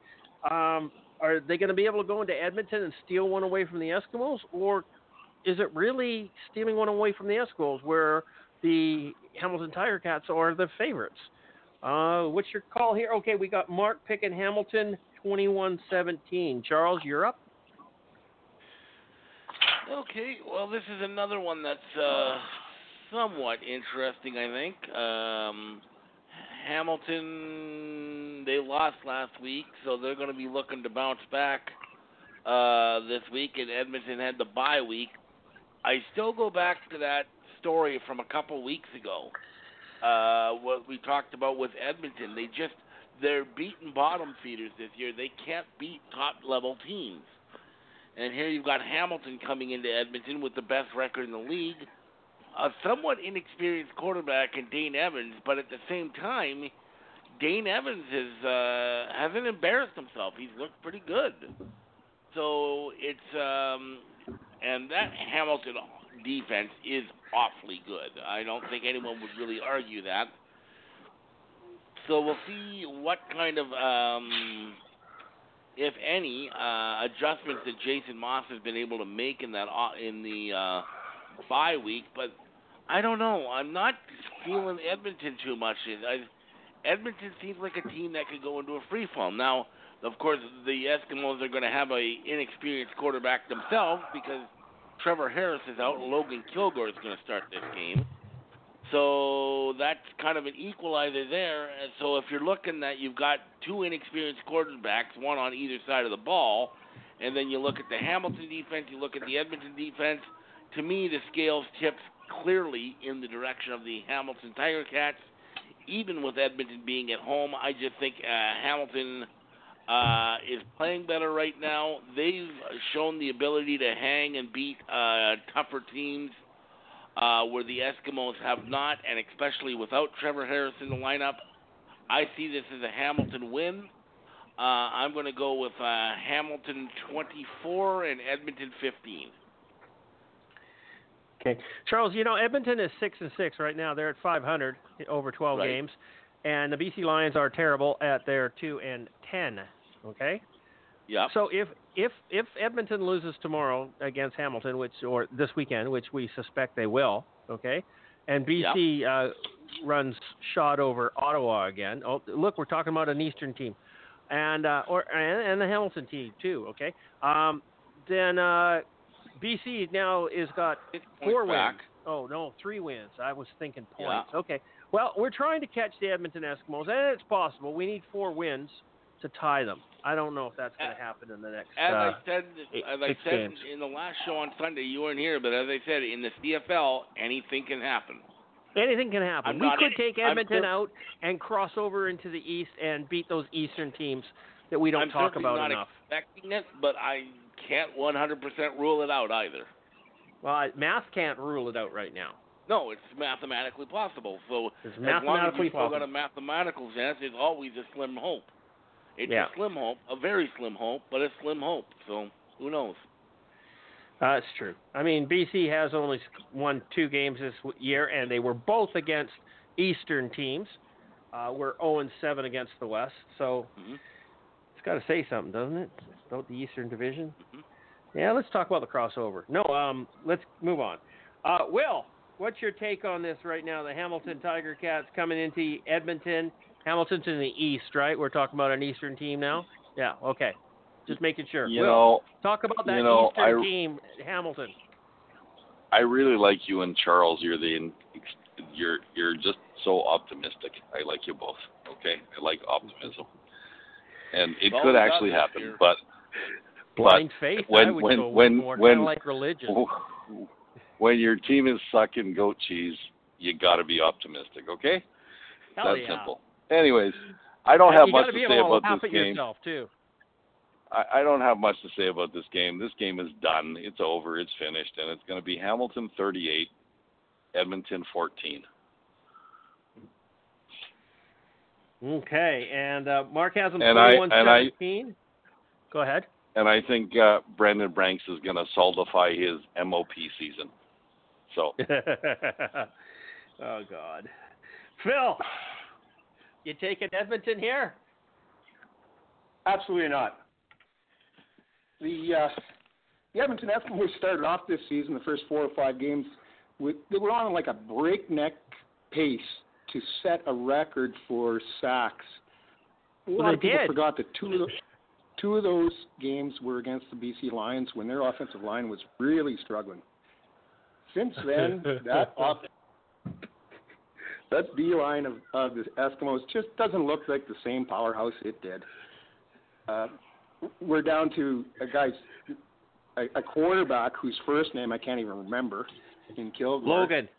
Um, are they going to be able to go into Edmonton and steal one away from the Eskimos, or is it really stealing one away from the Eskimos where the Hamilton Tiger Cats are the favorites? Uh, what's your call here? Okay, we got Mark picking Hamilton 21-17. Charles, you're up. Okay, well, this is another one that's uh, somewhat interesting, I think. Um, Hamilton, they lost last week, so they're going to be looking to bounce back uh, this week, and Edmonton had the bye week. I still go back to that story from a couple weeks ago. Uh, what we talked about with Edmonton, they just they're beating bottom feeders this year. They can't beat top level teams. And here you've got Hamilton coming into Edmonton with the best record in the league a somewhat inexperienced quarterback in Dane Evans, but at the same time, Dane Evans is uh, hasn't embarrassed himself. He's looked pretty good. So it's um, and that Hamilton defense is awfully good. I don't think anyone would really argue that. So we'll see what kind of, um, if any, uh, adjustments that Jason Maas has been able to make in that uh, in the uh, bye week. But I don't know. I'm not feeling Edmonton too much. I, Edmonton seems like a team that could go into a free fall. Now, of course, the Eskimos are going to have a inexperienced quarterback themselves because Trevor Harris is out Logan Kilgore is going to start this game. So that's kind of an equalizer there. And so if you're looking that you've got two inexperienced quarterbacks, one on either side of the ball, and then you look at the Hamilton defense, you look at the Edmonton defense, to me the scales tips clearly in the direction of the Hamilton Tiger Cats. Even with Edmonton being at home, I just think uh, Hamilton uh, is playing better right now. They've shown the ability to hang and beat uh, tougher teams uh, where the Eskimos have not, and especially without Trevor Harris in the lineup. I see this as a Hamilton win. Uh, I'm going to go with uh, Hamilton 24 and Edmonton 15. Okay, Charles. You know Edmonton is six and six right now. They're at 500 over 12 Right. games, and the BC Lions are terrible at their two and 10. Okay. Yep. So if if if Edmonton loses tomorrow against Hamilton, which or this weekend, which we suspect they will, okay, and BC uh, runs shot over Ottawa again. Oh, look, we're talking about an Eastern team, and uh, or and, and the Hamilton team too. Okay, um, then uh, BC now is got four back. wins. Oh no, three wins. I was thinking points. Okay. Well, we're trying to catch the Edmonton Eskimos, and it's possible. We need four wins to tie them. I don't know if that's going to happen in the next. As uh, I said, as I said games. in the last show on Sunday, you weren't here, but as I said in the CFL, anything can happen. Anything can happen. I'm we could take Edmonton out and cross over into the East and beat those Eastern teams that we don't I'm talk about not enough. expecting it, but I can't 100% rule it out either. Well, math can't rule it out right now. No, it's mathematically possible. So It's as long as mathematically you still got a mathematical chance, there's always a slim hope. It's Yeah. a slim hope, a very slim hope, but a slim hope. So who knows? That's true. I mean, BC has only won two games this year, and they were both against Eastern teams. Uh, we're 0 and 7 against the West, so Mhm. it's got to say something, doesn't it? About the Eastern Division. Mhm. Yeah, let's talk about the crossover. No, um, let's move on. Uh, Will, what's your take on this right now? The Hamilton Tiger Cats coming into Edmonton. Hamilton's in the East, right? We're talking about an Eastern team now. Yeah. Okay. Just making sure. You Will, know, talk about that you know, Eastern I- team, Hamilton. I really like you and Charles. You're the you're you're just so optimistic. I like you both. Okay, I like optimism. and it Well, could actually happen. year. But Blind faith. when- I would when- go when- more when- like religion. when your team is sucking goat cheese, you got to be optimistic. Okay, Hell that's yeah. simple. Anyways, I don't have you much gotta to be say able to about laugh this at game. yourself too. I, I don't have much to say about this game. This game is done. It's over. It's finished, and it's going to be Hamilton 38, Edmonton 14. Okay, and uh, Mark has them And I- 21 17. Go ahead. And I think uh, Brandon Banks is going to solidify his MOP season. So oh God, Phil, you taking Edmonton here? Absolutely not. The uh, the Edmonton Eskimos started off this season, the first four or five games, with they were on like a breakneck pace to set a record for sacks. A lot Well, of people did. forgot that two of the, two of those games were against the BC Lions when their offensive line was really struggling. Since then, that off that D line of, of the Eskimos just doesn't look like the same powerhouse it did. Uh, we're down to a guy's a, a quarterback whose first name I can't even remember in Kilgore. Logan,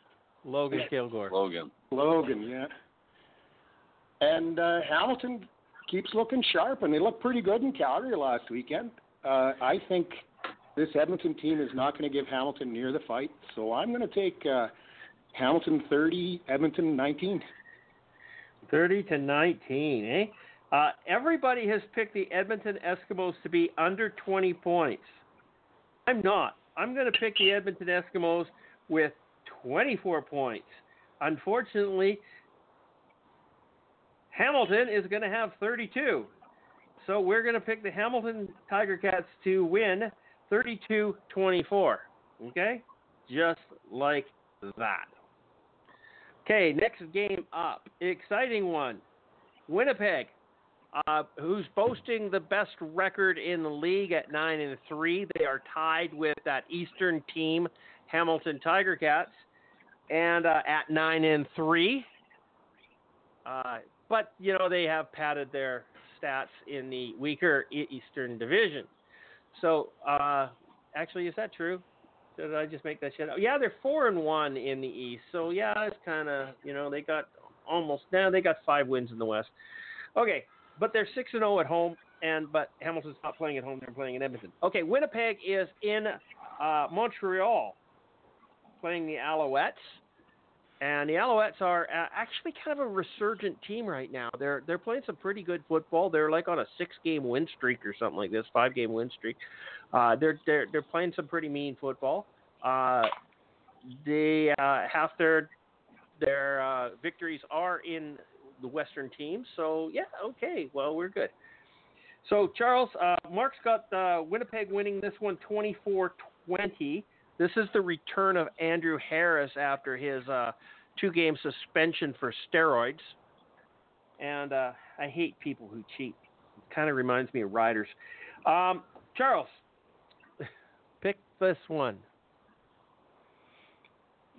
Logan Kilgore. Logan, Logan, yeah. And uh, Hamilton keeps looking sharp, and they look pretty good in Calgary last weekend. Uh, I think this Edmonton team is not going to give Hamilton near the fight, so I'm going to take uh, Hamilton 30, Edmonton 19. 30 to 19, eh? Uh, everybody has picked the Edmonton Eskimos to be under 20 points. I'm not. I'm going to pick the Edmonton Eskimos with 24 points. Unfortunately, Hamilton is going to have 32. So we're going to pick the Hamilton Tiger Cats to win 32 24. Okay? Just like that. Okay, next game up. Exciting one. Winnipeg, uh, who's boasting the best record in the league at nine and three. They are tied with that Eastern team, Hamilton Tiger Cats, and uh, at nine and three. Uh, but you know they have padded their stats in the weaker Eastern Division. So, uh, actually, is that true? Did I just make that shit up? Yeah, they're four and one in the East. So yeah, it's kind of you know they got almost now they got five wins in the West. Okay, but they're six and zero at home, and but Hamilton's not playing at home; they're playing in Edmonton. Okay, Winnipeg is in uh, Montreal, playing the Alouettes, and the Alouettes are uh, actually kind of a resurgent team right now. They're they're playing some pretty good football. They're like on a six game win streak or something like this, five game win streak. Uh, they're they're they're playing some pretty mean football. Uh, they uh, half their their uh, victories are in the Western teams. So yeah, okay, well we're good. So Charles, uh, Mark's got Winnipeg winning this one 24-20. This is the return of Andrew Harris after his uh, two-game suspension for steroids. And uh, I hate people who cheat. It kind of reminds me of riders. Um, Charles, pick this one.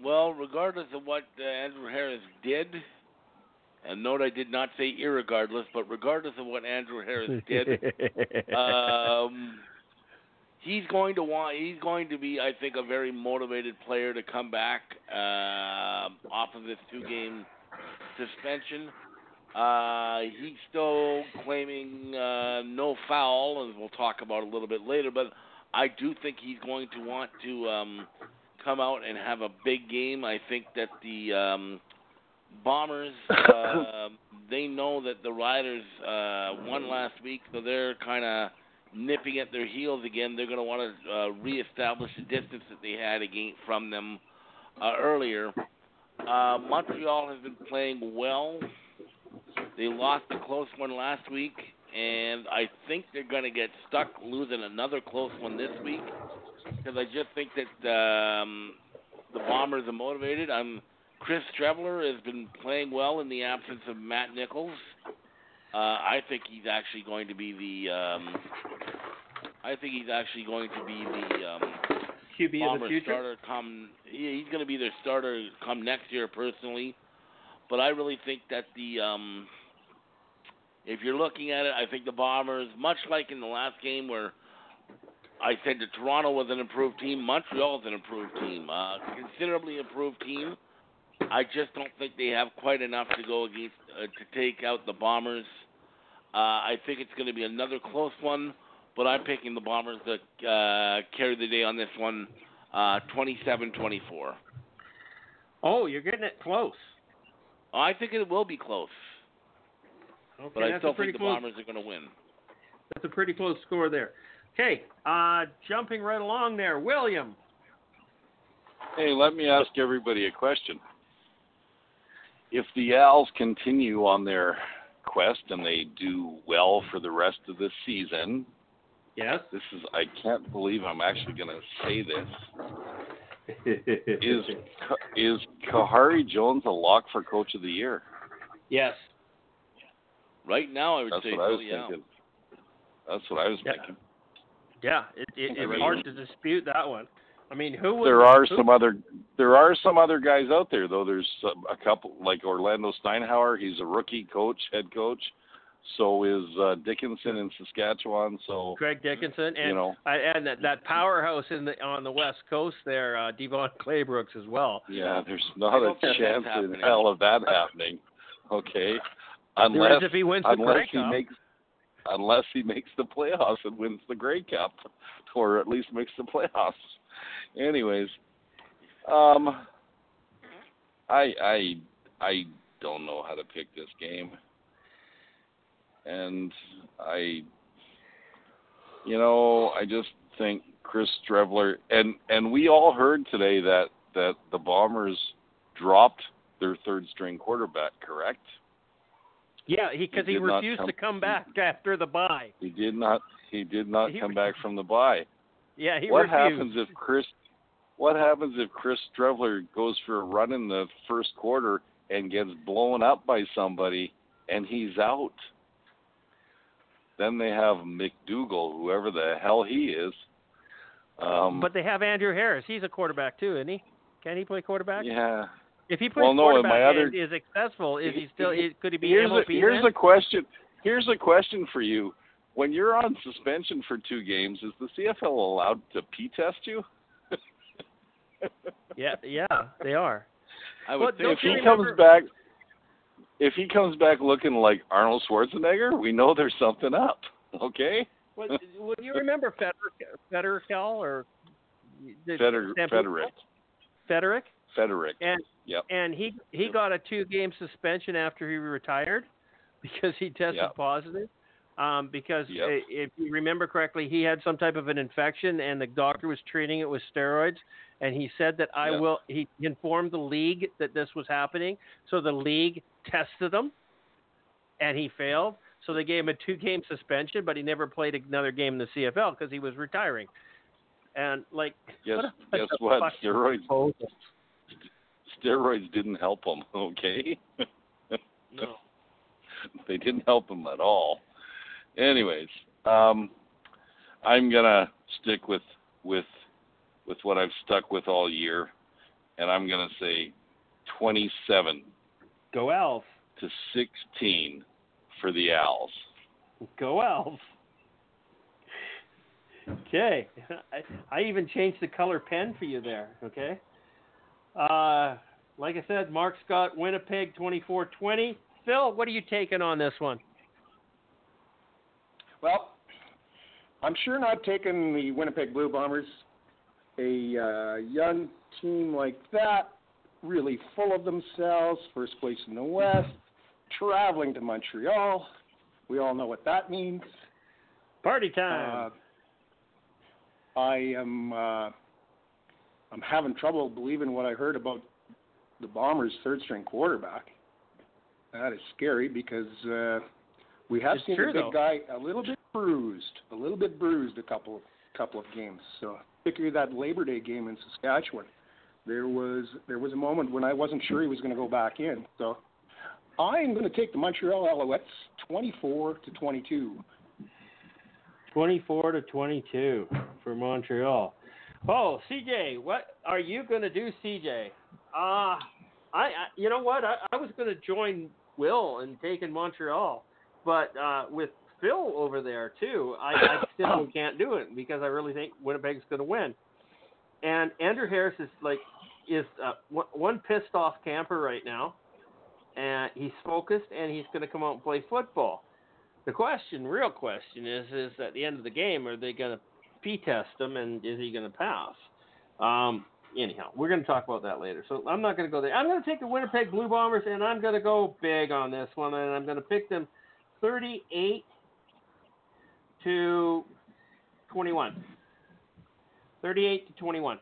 Well, regardless of what uh, Andrew Harris did, and note I did not say irregardless, but regardless of what Andrew Harris did, um, he's going to want. He's going to be, I think, a very motivated player to come back uh, off of this two-game suspension. Uh, he's still claiming uh, no foul, as we'll talk about a little bit later. But I do think he's going to want to um, come out and have a big game. I think that the um, Bombers uh, they know that the Riders uh, won last week, so they're kind of nipping at their heels again. They're going to want to uh, reestablish the distance that they had again from them uh, earlier. Uh, Montreal has been playing well. They lost a close one last week, and I think they're going to get stuck losing another close one this week because I just think that um, the Bombers are motivated. I'm Chris Streveler has been playing well in the absence of Matt Nichols. Uh, I think he's actually going to be the. Um, I think he's actually going to be the um, QB of the Bomber future. starter come. Yeah, he's going to be their starter come next year, personally. But I really think that the um, if you're looking at it, I think the Bombers, much like in the last game where I said that Toronto was an improved team, Montreal is an improved team, uh, considerably improved team. I just don't think they have quite enough to go against uh, to take out the Bombers. Uh, I think it's going to be another close one, but I'm picking the Bombers to uh, carry the day on this one, uh, 27-24. Oh, you're getting it close. I think it will be close, Okay, but I that's still think the close. Bombers are going to win. That's a pretty close score there. Okay, uh, jumping right along there, William. Hey, let me ask everybody a question. If the Als continue on their quest and they do well for the rest of the season, Yes. this is I can't believe I'm actually going to say this. Is is Khari Jones a lock for coach of the year? yes. Right now, I would That's say what I was thinking. That's what I was Yeah. thinking. Yeah, it, it, it's hard to dispute that one. I mean, who would There are who- some other there are some other guys out there though. There's a couple like Orlando Steinauer. He's a rookie coach, head coach. So is uh, Dickenson in Saskatchewan. So Craig Dickenson and you know, and that, that powerhouse in the on the west coast there, uh, DeVone Claybrooks as well. yeah, there's not I a don't think that's chance in hell of that happening. Okay, unless if he wins the unless Grey he Cup. makes unless he makes the playoffs and wins the Grey Cup, or at least makes the playoffs. Anyways, um, I I I don't know how to pick this game, and I, you know, I just think Chris Streveler and and we all heard today that that the Bombers dropped their third string quarterback, correct? Yeah, he because He he, refused come- to come back after the bye. He did not. He did not He come back from the bye. Yeah, he what refused. happens if Chris? What happens if Chris Streveler goes for a run in the first quarter and gets blown up by somebody and he's out? Then they have McDougal, whoever the hell he is. Um, but they have Andrew Harris. He's a quarterback too, isn't he? Can he play quarterback? yeah. If he plays Well, no, quarterback my other- and is successful, is he still? Is, could he be Here's MOP a, here's then? a question. Here's a question for you. When you're on suspension for two games, is the CFL allowed to P test you? Yeah, yeah, they are. I would if he remember- comes back if he comes back looking like Arnold Schwarzenegger, we know there's something up. Okay? Well, well you remember Federic, Federical or the Feder- Stampede- Frederick. Federic, and Yep. and he he got a two game suspension after he retired because he tested Yep. positive. Um, because Yep. if you remember correctly, he had some type of an infection, and the doctor was treating it with steroids. And he said that I Yep. will. He informed the league that this was happening, so the league tested him, and he failed. So they gave him a two-game suspension, but he never played another game in the CFL because he was retiring. And like, Guess what guess what a what? fucking Steroids proposal. steroids didn't help him, okay? No. they didn't help him at all. Anyways, um I'm gonna stick with with with what I've stuck with all year and I'm gonna say twenty seven Go Elves. to sixteen for the Owls. Go Elves. Okay. I, I even changed the color pen for you there, okay? Uh, like I said, Mark Scott, Winnipeg 24-20. Phil, what are you taking on this one? Well, I'm sure not taking the Winnipeg Blue Bombers. A uh, young team like that, really full of themselves, first place in the West, traveling to Montreal. We all know what that means. Party time. Uh, I am uh, I'm having trouble believing what I heard about the Bombers' third string quarterback. That is scary because uh, we have It's seen true, the big though. guy a little bit bruised, a little bit bruised a couple couple of games. So particularly that Labor Day game in Saskatchewan, there was there was a moment when I wasn't sure he was going to go back in. So I'm going to take the Montreal Alouettes 24 to 22. 24 to 22 for Montreal. Oh, CJ, what are you going to do, CJ? Uh, I, I you know what? I, I was going to join Will in taking Montreal, but uh, with Phil over there too, I, I simply can't do it because I really think Winnipeg's going to win. And Andrew Harris is like is uh, one- one pissed off camper right now, and he's focused and he's going to come out and play football. The question, real question, is is at the end of the game, are they going to p test him and is he going to pass? Um, anyhow, we're going to talk about that later. So I'm not going to go there. I'm going to take the Winnipeg Blue Bombers and I'm going to go big on this one, and I'm going to pick them 38 to 21. 38 to 21.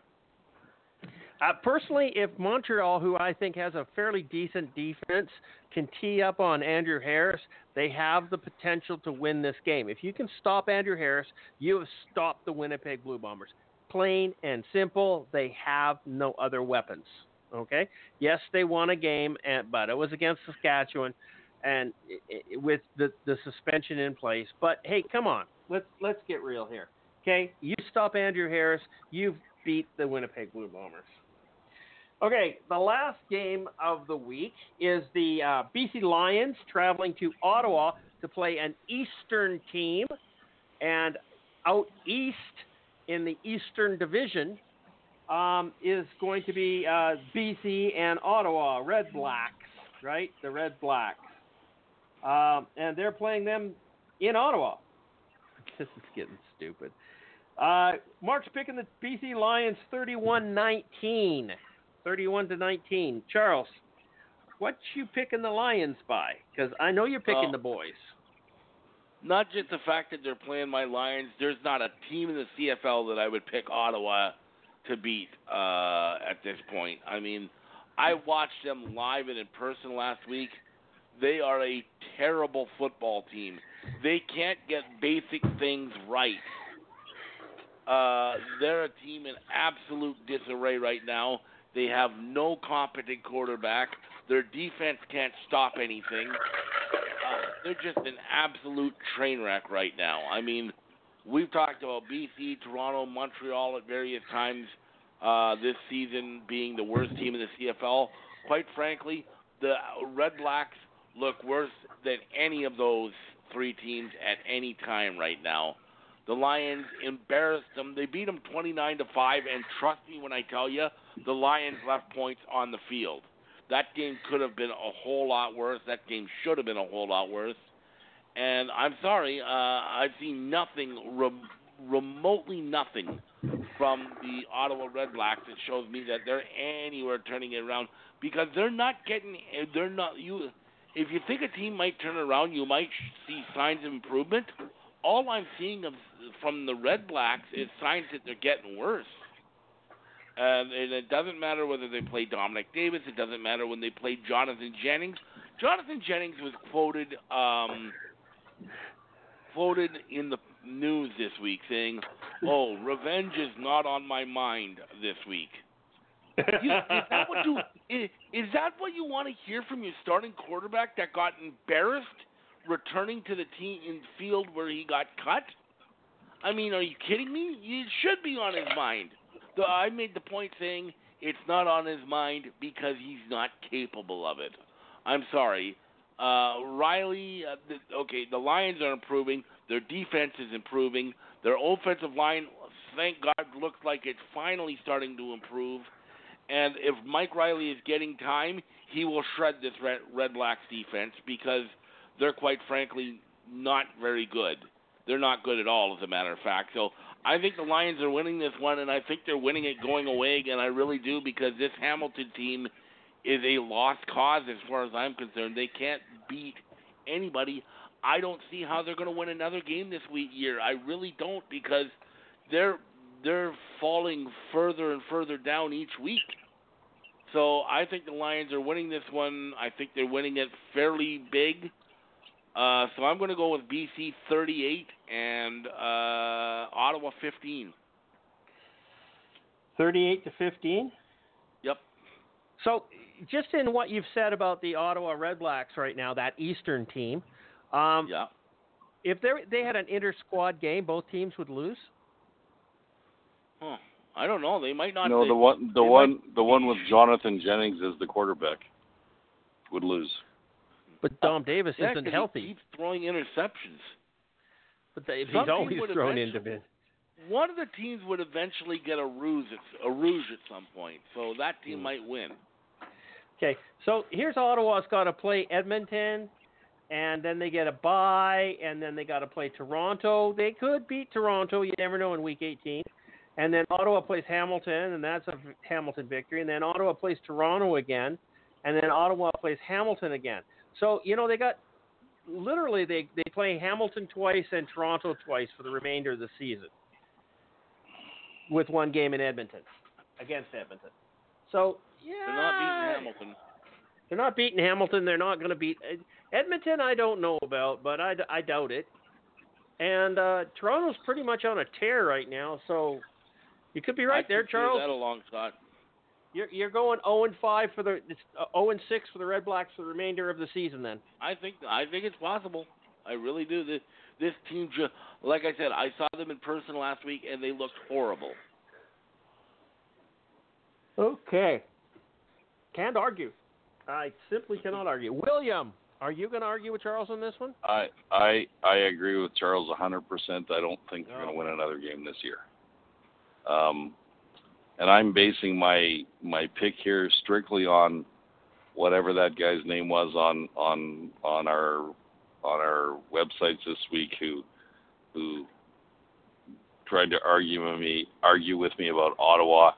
Uh, personally, if Montreal, who I think has a fairly decent defense, can tee up on Andrew Harris, they have the potential to win this game. If you can stop Andrew Harris, you have stopped the Winnipeg Blue Bombers. Plain and simple, they have no other weapons. Okay? Yes, they won a game, but it was against Saskatchewan, and i- i- with the, the suspension in place. But hey, come on, let's let's get real here. Okay, you stop Andrew Harris, you've beat the Winnipeg Blue Bombers. Okay, the last game of the week is the uh, BC Lions traveling to Ottawa to play an Eastern team, and out east in the Eastern Division um, is going to be uh, BC and Ottawa Red Blacks, right? The Red Blacks, um, and they're playing them in Ottawa. This is getting stupid. Uh, Mark's picking the BC Lions 31-19. 31 to 19. Charles, what you picking the Lions by? Because I know you're picking Oh. the boys. Not just the fact that they're playing my Lions. There's not a team in the CFL that I would pick Ottawa to beat uh, at this point. I mean, I watched them live and in person last week. They are a terrible football team. They can't get basic things right. Uh, they're a team in absolute disarray right now. They have no competent quarterback. Their defense can't stop anything. Uh, they're just an absolute train wreck right now. I mean, we've talked about BC, Toronto, Montreal at various times uh, this season being the worst team in the CFL. Quite frankly, the Red Blacks look worse than any of those three teams at any time right now. The Lions embarrassed them. They beat them 29 to 5 and trust me when I tell you, the Lions left points on the field. That game could have been a whole lot worse. That game should have been a whole lot worse. And I'm sorry, uh, I've seen nothing, rem- remotely nothing from the Ottawa Red Blacks that shows me that they're anywhere turning it around because they're not getting, they're not, you, if you think a team might turn around, you might see signs of improvement. All I'm seeing of, from the Red Blacks is signs that they're getting worse. Um, and it doesn't matter whether they play Dominique Davis. It doesn't matter when they play Jonathan Jennings. Jonathan Jennings was quoted um, quoted in the news this week saying, "Oh, revenge is not on my mind this week." You, is that what you is, is that what you want to hear from your starting quarterback that got embarrassed returning to the team in field where he got cut? I mean, are you kidding me? It should be on his mind. The, I made the point saying it's not on his mind because he's not capable of it. I'm sorry. Uh, Reilly, uh, the, okay, the Lions are improving. Their defense is improving. Their offensive line, thank God, looks like it's finally starting to improve. And if Mike Reilly is getting time, he will shred this Red, Red Blacks defense because they're quite frankly not very good. They're not good at all, as a matter of fact. So I think the Lions are winning this one, and I think they're winning it going away again. I really do because this Hamilton team is a lost cause as far as I'm concerned. They can't beat anybody. I don't see how they're going to win another game this week year. I really don't because they're they're falling further and further down each week. So I think the Lions are winning this one. I think they're winning it fairly big. Uh, so I'm going to go with BC 38 and uh, Ottawa 15. 38 to 15. Yep. So, just in what you've said about the Ottawa Redblacks right now, that Eastern team, um, Yeah. if they they had an inter squad game, both teams would lose. Huh. I don't know. They might not. No, they, the one, the one, might- the one with Jonathan Jennings as the quarterback would lose. But Dom Davis Yeah, isn't 'cause healthy. He keeps throwing interceptions. But they, he's Something always would thrown into mid. One of the teams would eventually get a ruse, at, a rouge at some point, so that team Hmm. might win. Okay, so here's Ottawa's got to play Edmonton, and then they get a bye, and then they got to play Toronto. They could beat Toronto. You never know in Week 18. And then Ottawa plays Hamilton, and that's a Hamilton victory. And then Ottawa plays Toronto again, and then Ottawa plays Hamilton again. So you know they got literally they they play Hamilton twice and Toronto twice for the remainder of the season, with one game in Edmonton against Edmonton. So yeah, They're not beating Hamilton. they're not beating Hamilton. They're not going to beat Edmonton. I don't know about, but I, I doubt it. And uh, Toronto's pretty much on a tear right now, so you could be right I there, consider Charles. That a long shot. You're you're going 0 and 5 for the it's, uh, 0 and 6 for the Red Blacks for the remainder of the season. Then I think I think it's possible. I really do. This this team, ju- like I said, I saw them in person last week, and they looked horrible. okay, can't argue. I simply cannot argue. William, are you going to argue with Charles on this one? I I I agree with Charles 100%. I don't think they're No. going to win another game this year. Um, and I'm basing my my pick here strictly on whatever that guy's name was on on on our on our websites this week who who tried to argue with me argue with me about Ottawa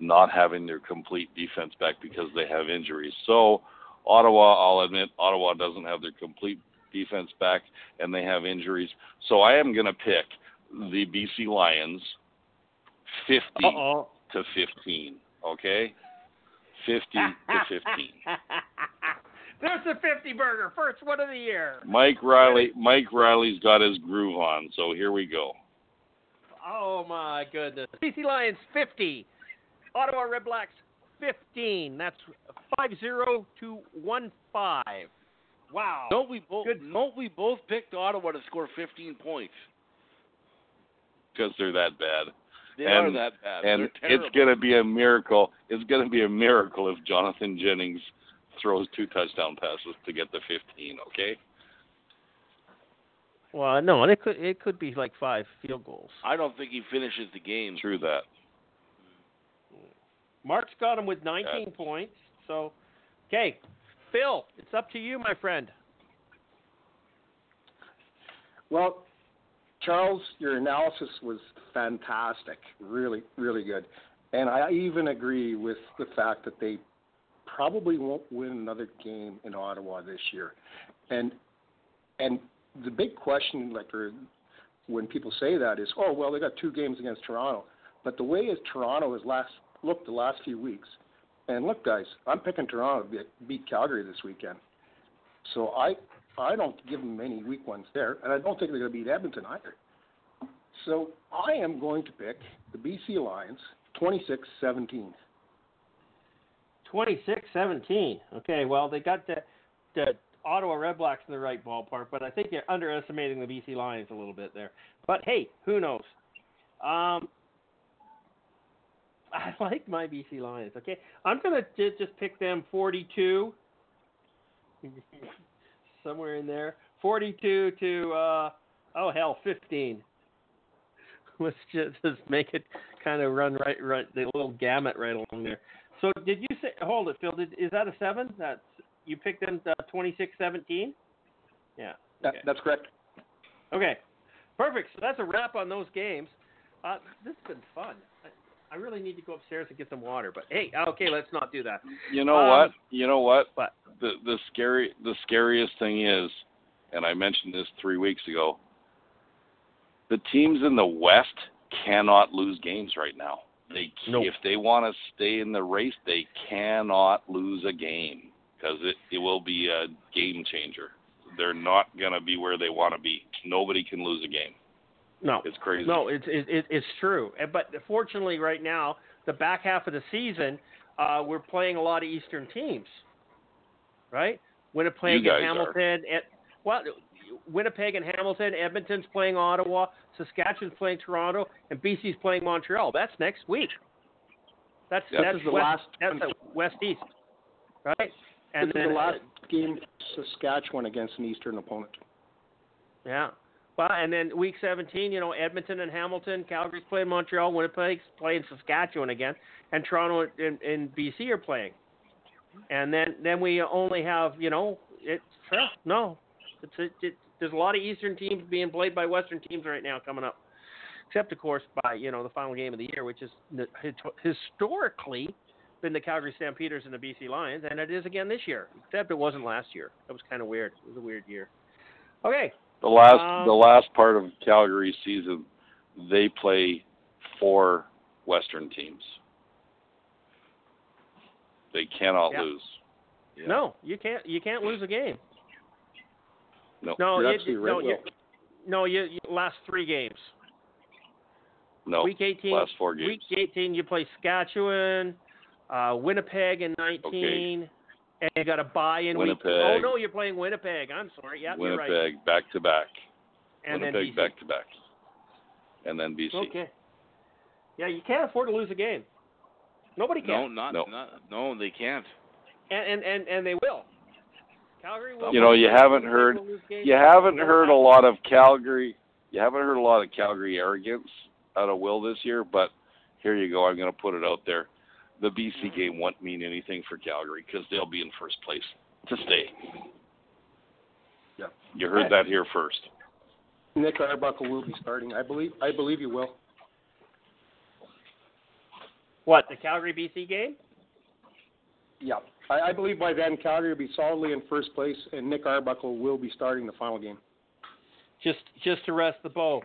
not having their complete defense back because they have injuries. So Ottawa, I'll admit, Ottawa doesn't have their complete defense back and they have injuries. So I am going to pick the BC Lions 50 Uh-oh. to 15. Okay? 50 to 15. There's a 50 burger, first one of the year. Mike Reilly, Mike Reilly's got his groove on. So here we go. Oh my goodness. BC Lions 50. Ottawa Red Blacks 15. That's 50 to 1 5. Wow. Don't we both? Good. Don't we both picked Ottawa to score 15 points? Because they're that bad. They And- are that bad. and They're terrible. it's going to be a miracle. It's going to be a miracle if Jonathan Jennings throws two touchdown passes to get the 15. Okay, Well, no, and it could it could be like five field goals. I don't think he finishes the game. true that. Mm. Mark's got him with 19 points. So, okay, Phil, it's up to you, my friend. Well, Charles, your analysis was fantastic. Really, really good. And I even agree with the fact that they probably won't win another game in Ottawa this year. And and the big question, like, when people say that is, oh well, they got two games against Toronto. But the way as Toronto has last looked the last few weeks, and look, guys, I'm picking Toronto to beat Calgary this weekend. So I I don't give them any weak ones there, and I don't think they're going to beat Edmonton either. So I am going to pick the BC Lions 26-17. 26-17. Okay, well they got the the Ottawa Redblacks in the right ballpark, but I think you're underestimating the BC Lions a little bit there. But hey, who knows? Um, I like my BC Lions. Okay, I'm gonna just pick them 42, somewhere in there. 42 to uh, oh hell, 15. Let's just, just make it kind of run right, right the little gamut right along there. So did you say? Hold it, Phil. Did, is that a seven? That's you picked them uh, 26-17? Yeah. That, Okay. That's correct. Okay. Perfect. So that's a wrap on those games. Uh, this has been fun. I, I really need to go upstairs and get some water. But hey, okay, let's not do that. You know Um, what? You know what? what? The the scary the scariest thing is, and I mentioned this three weeks ago. The teams in the West cannot lose games right now. They Nope. if they want to stay in the race, they cannot lose a game because it it will be a game changer. They're not gonna be where they want to be. Nobody can lose a game. No. It's crazy. No, it's it, it, it's true. Uh, But fortunately, right now, the back half of the season, uh, we're playing a lot of Eastern teams, right? Winnipeg You guys and Hamilton. And, well, Winnipeg and Hamilton. Edmonton's playing Ottawa. Saskatchewan's playing Toronto, and BC's playing Montreal. That's next week. That's Yep. that's the west, last That's the west east, right? And this then is the last game Saskatchewan against an Eastern opponent. Yeah. Well, and then week 17, you know, Edmonton and Hamilton, Calgary's playing Montreal, Winnipeg's playing Saskatchewan again, and Toronto and, and BC are playing. And then then we only have, you know, it's no, it's it, it, there's a lot of Eastern teams being played by Western teams right now coming up, except of course by you know the final game of the year, which is historically been the Calgary Stampeders and the BC Lions, and it is again this year. Except it wasn't last year. That was kind of weird. It was a weird year. Okay, The last Um, the last part of Calgary's season, they play four Western teams. They cannot Yeah. lose. Yeah. no, you can't you can't lose a game. No, No, You're you, absolutely no, right, you, Will. no, you, you last three games. no. Week 18, last four games. Week 18, you play Saskatchewan, uh, Winnipeg in 19, and you got a bye in week. Oh no, you're playing Winnipeg. I'm sorry. Yep, you're right. Winnipeg back to back. And Winnipeg then back to back. And then BC. Okay. Yeah, you can't afford to lose a game. Nobody No, can. not, No. not no, they can't. And, and and and they will. Calgary will. You know, you haven't heard- will lose games. You haven't heard a lot of Calgary. You haven't heard a lot of Calgary arrogance out of Will this year, but here you go. I'm going to put it out there. The BC game won't mean anything for Calgary because they'll be in first place to stay. Yeah. You heard that here first. Nick Arbuckle will be starting. I believe. I believe you will. What the Calgary BC game? Yeah. I, I believe by then Calgary will be solidly in first place, and Nick Arbuckle will be starting the final game. Just just to rest the bow.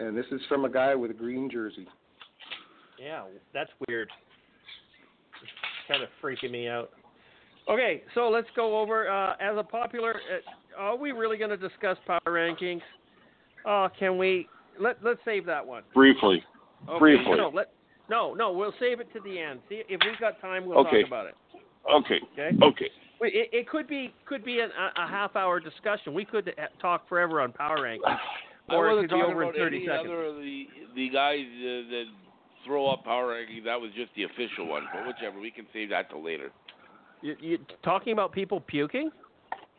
And this is from a guy with a green jersey. Yeah, that's weird. It's kind of freaking me out. Okay, so let's go over uh, as a popular. Uh, are we really going to discuss power rankings? Uh, can we? Let Let's save that one. Briefly. Okay. Briefly. No, let no, no. We'll save it to the end. See if we've got time, we'll Okay. talk about it. Okay. Okay. Okay. It, it could be could be an, a, a half hour discussion. We could uh, talk forever on power rankings, I or it could be over in about 30 any seconds. other of the the guys uh, that throw up power rankings. That was just the official one, but whichever. We can save that till later. You, you talking about people puking,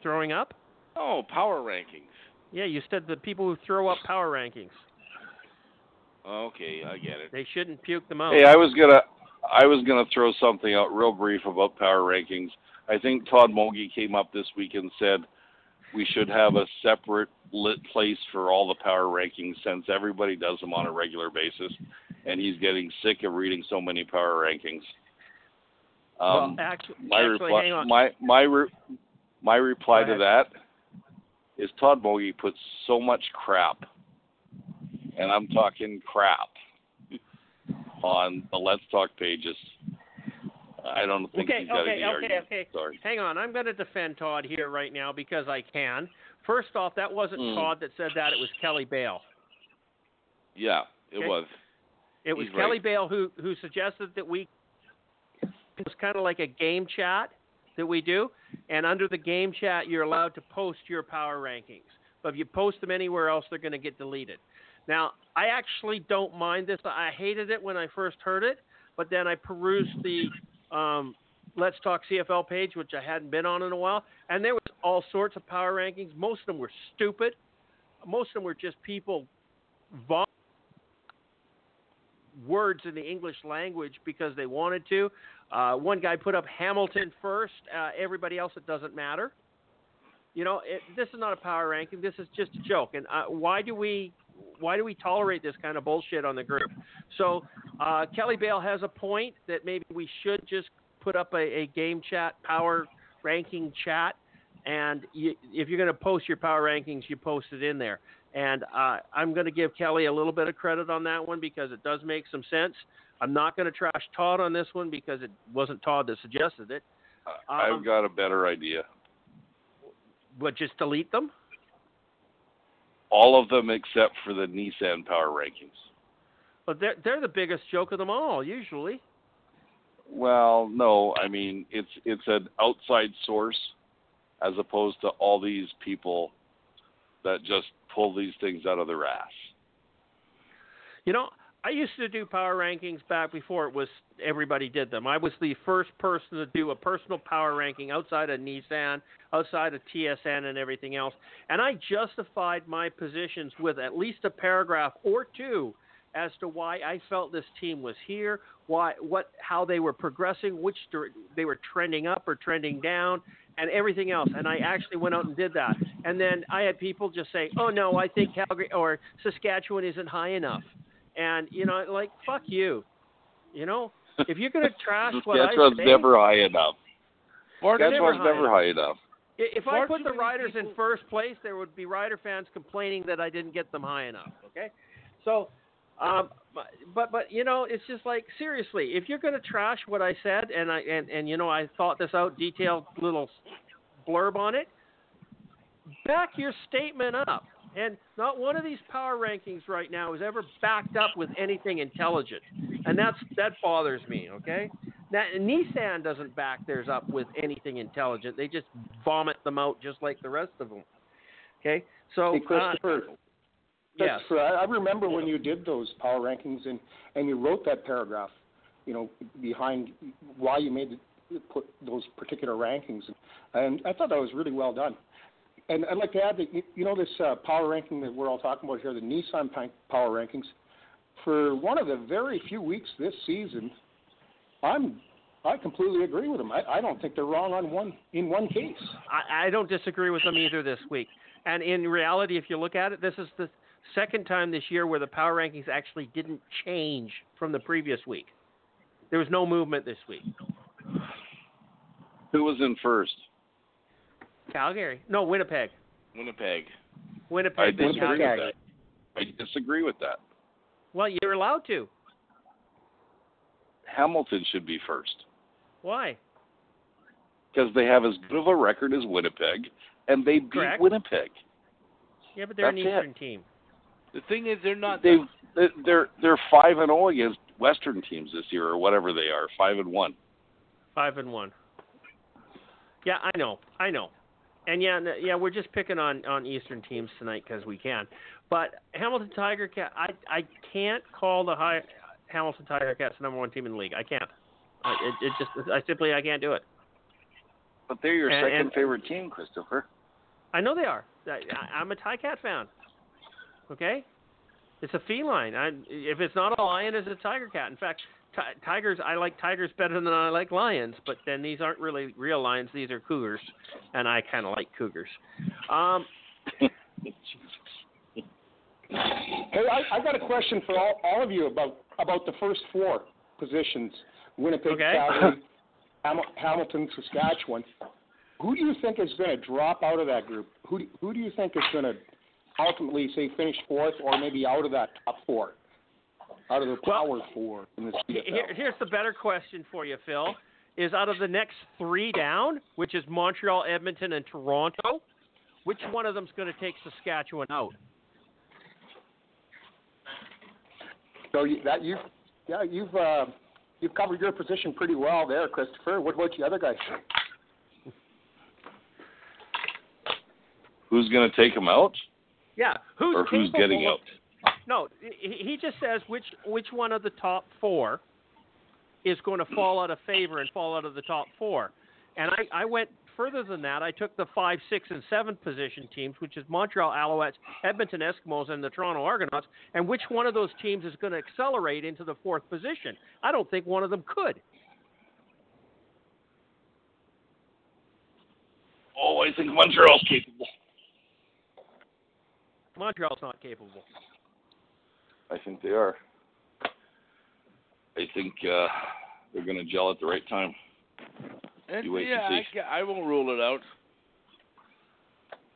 throwing up? Oh, power rankings. Yeah, you said the people who throw up power rankings. Okay, I get it. They shouldn't puke them out. Hey, I was gonna, I was gonna throw something out real brief about power rankings. I think Todd Mogi came up this week and said we should have a separate lit place for all the power rankings since everybody does them on a regular basis, and he's getting sick of reading so many power rankings. Um, well, actually, my actually, reply, my my re- my reply to that is Todd Mogi puts so much crap, and I'm talking crap, on the Let's Talk pages. I don't think Okay, he's got okay, any okay, argument. okay. Sorry. Hang on, I'm going to defend Todd here right now because I can. First off, that wasn't Hmm. Todd that said that; it was Kelly Bale. Yeah, it was. It was He's Kelly right. Bale who who suggested that we it was kind of like a game chat that we do, and under the game chat, you're allowed to post your power rankings. But if you post them anywhere else, they're going to get deleted. Now, I actually don't mind this. I hated it when I first heard it, but then I perused the um, Let's Talk CFL page, which I hadn't been on in a while, and there was all sorts of power rankings. Most of them were stupid. Most of them were just people vom- words in the English language because they wanted to. Uh, one guy put up Hamilton first. Uh, everybody else, it doesn't matter. You know, it, this is not a power ranking. This is just a joke. And uh, why do we why do we tolerate this kind of bullshit on the group? So uh, Kelly Bale has a point that maybe we should just put up a, a game chat power ranking chat, and you, if you're going to post your power rankings, you post it in there. And uh, I'm going to give Kelly a little bit of credit on that one because it does make some sense. I'm not going to trash Todd on this one because it wasn't Todd that suggested it. Um, I've got a better idea. But just delete them. All of them except for the Nissan power rankings. But they're they're the biggest joke of them all usually. Well, no, I mean it's it's an outside source as opposed to all these people that just pull these things out of their ass. You know, I used to do power rankings back before it was everybody did them. I was the first person to do a personal power ranking outside of Nissan, outside of TSN and everything else. And I justified my positions with at least a paragraph or two as to why I felt this team was here, why what how they were progressing, which they were trending up or trending down, and everything else. And I actually went out and did that. And then I had people just say, "Oh no, I think Calgary or Saskatchewan isn't high enough." And you know, like fuck you. You know, if you're gonna trash what I Saskatchewan's say, never high enough. Florida never Saskatchewan's never high enough. I- If I put the Fortunately, Riders in first place, there would be Rider fans complaining that I didn't get them high enough. Okay, so, um, but but, but you know, it's just like seriously, if you're going to trash what I said, and I and and you know, I thought this out, detailed little blurb on it, back your statement up. And not one of these power rankings right now is ever backed up with anything intelligent, and that's that bothers me. Okay, now, Nissan doesn't back theirs up with anything intelligent. They just vomit them out just like the rest of them. Okay, so Hey, uh, Christopher. yes, Christopher, I, I remember when you did those power rankings and and you wrote that paragraph, you know, behind why you made the, put those particular rankings, and I thought that was really well done. And I'd like to add that you, you know this uh, power ranking that we're all talking about here, the Nissan power rankings. For one of the very few weeks this season, I'm I completely agree with them. I, I don't think they're wrong on one in one case. I, I don't disagree with them either this week. And in reality, if you look at it, this is the second time this year where the power rankings actually didn't change from the previous week. There was no movement this week. Who was in first? Calgary, no Winnipeg. Winnipeg. Winnipeg. I disagree Calgary. with that. I disagree with that. Well, you're allowed to. Hamilton should be first Why? because they have as good of a record as Winnipeg, and they beat Correct. Winnipeg. Yeah, but they're an That's it. Eastern team. The thing is, they're not. They've they're they're five and zero against Western teams this year, or whatever they are, five and one. Five and one. Yeah, I know, I know, and yeah, yeah, we're just picking on on Eastern teams tonight because we can. But Hamilton Tiger Cat, I I can't call the high Hamilton Tiger Cats the number one team in the league. I can't. I, it, it just I simply I can't do it. But they're your And- second and- favorite team, Christopher. I know they are. I, I- I'm a Tiger Cat fan. Okay, it's a feline. I, if it's not a lion, it's a tiger cat. In fact, ti- tigers. I like tigers better than I like lions. But then these aren't really real lions. These are cougars, and I kind of like cougars. Um, Hey, I, I got a question for all, all of you about about the first four positions: Winnipeg, Okay. Calgary, Ham, Hamilton, Saskatchewan. Who do you think is going to drop out of that group? Who do, who do you think is going to ultimately say finish fourth, or maybe out of that top four, out of the Well, power four in the Here, here's the better question for you, Phil. Is out of the next three down, which is Montreal, Edmonton, and Toronto, which one of them's going to take Saskatchewan out? So you, that you, yeah, you've uh, you've covered your position pretty well there, Christopher. What about the other guys? Who's going to take them out, Yeah, who's or who's getting of- out? No, he he just says which which one of the top four is going to fall out of favor and fall out of the top four. And I, I went further than that. I took the five, six, and seven position teams, which is Montreal Alouettes, Edmonton Eskimos, and the Toronto Argonauts, and which one of those teams is going to accelerate into the fourth position. I don't think one of them could. Oh, I think Montreal's capable. Montreal's not capable. I think they are. I think uh, they're going to gel at the right time. And, You wait yeah, I, see. ca- I won't rule it out.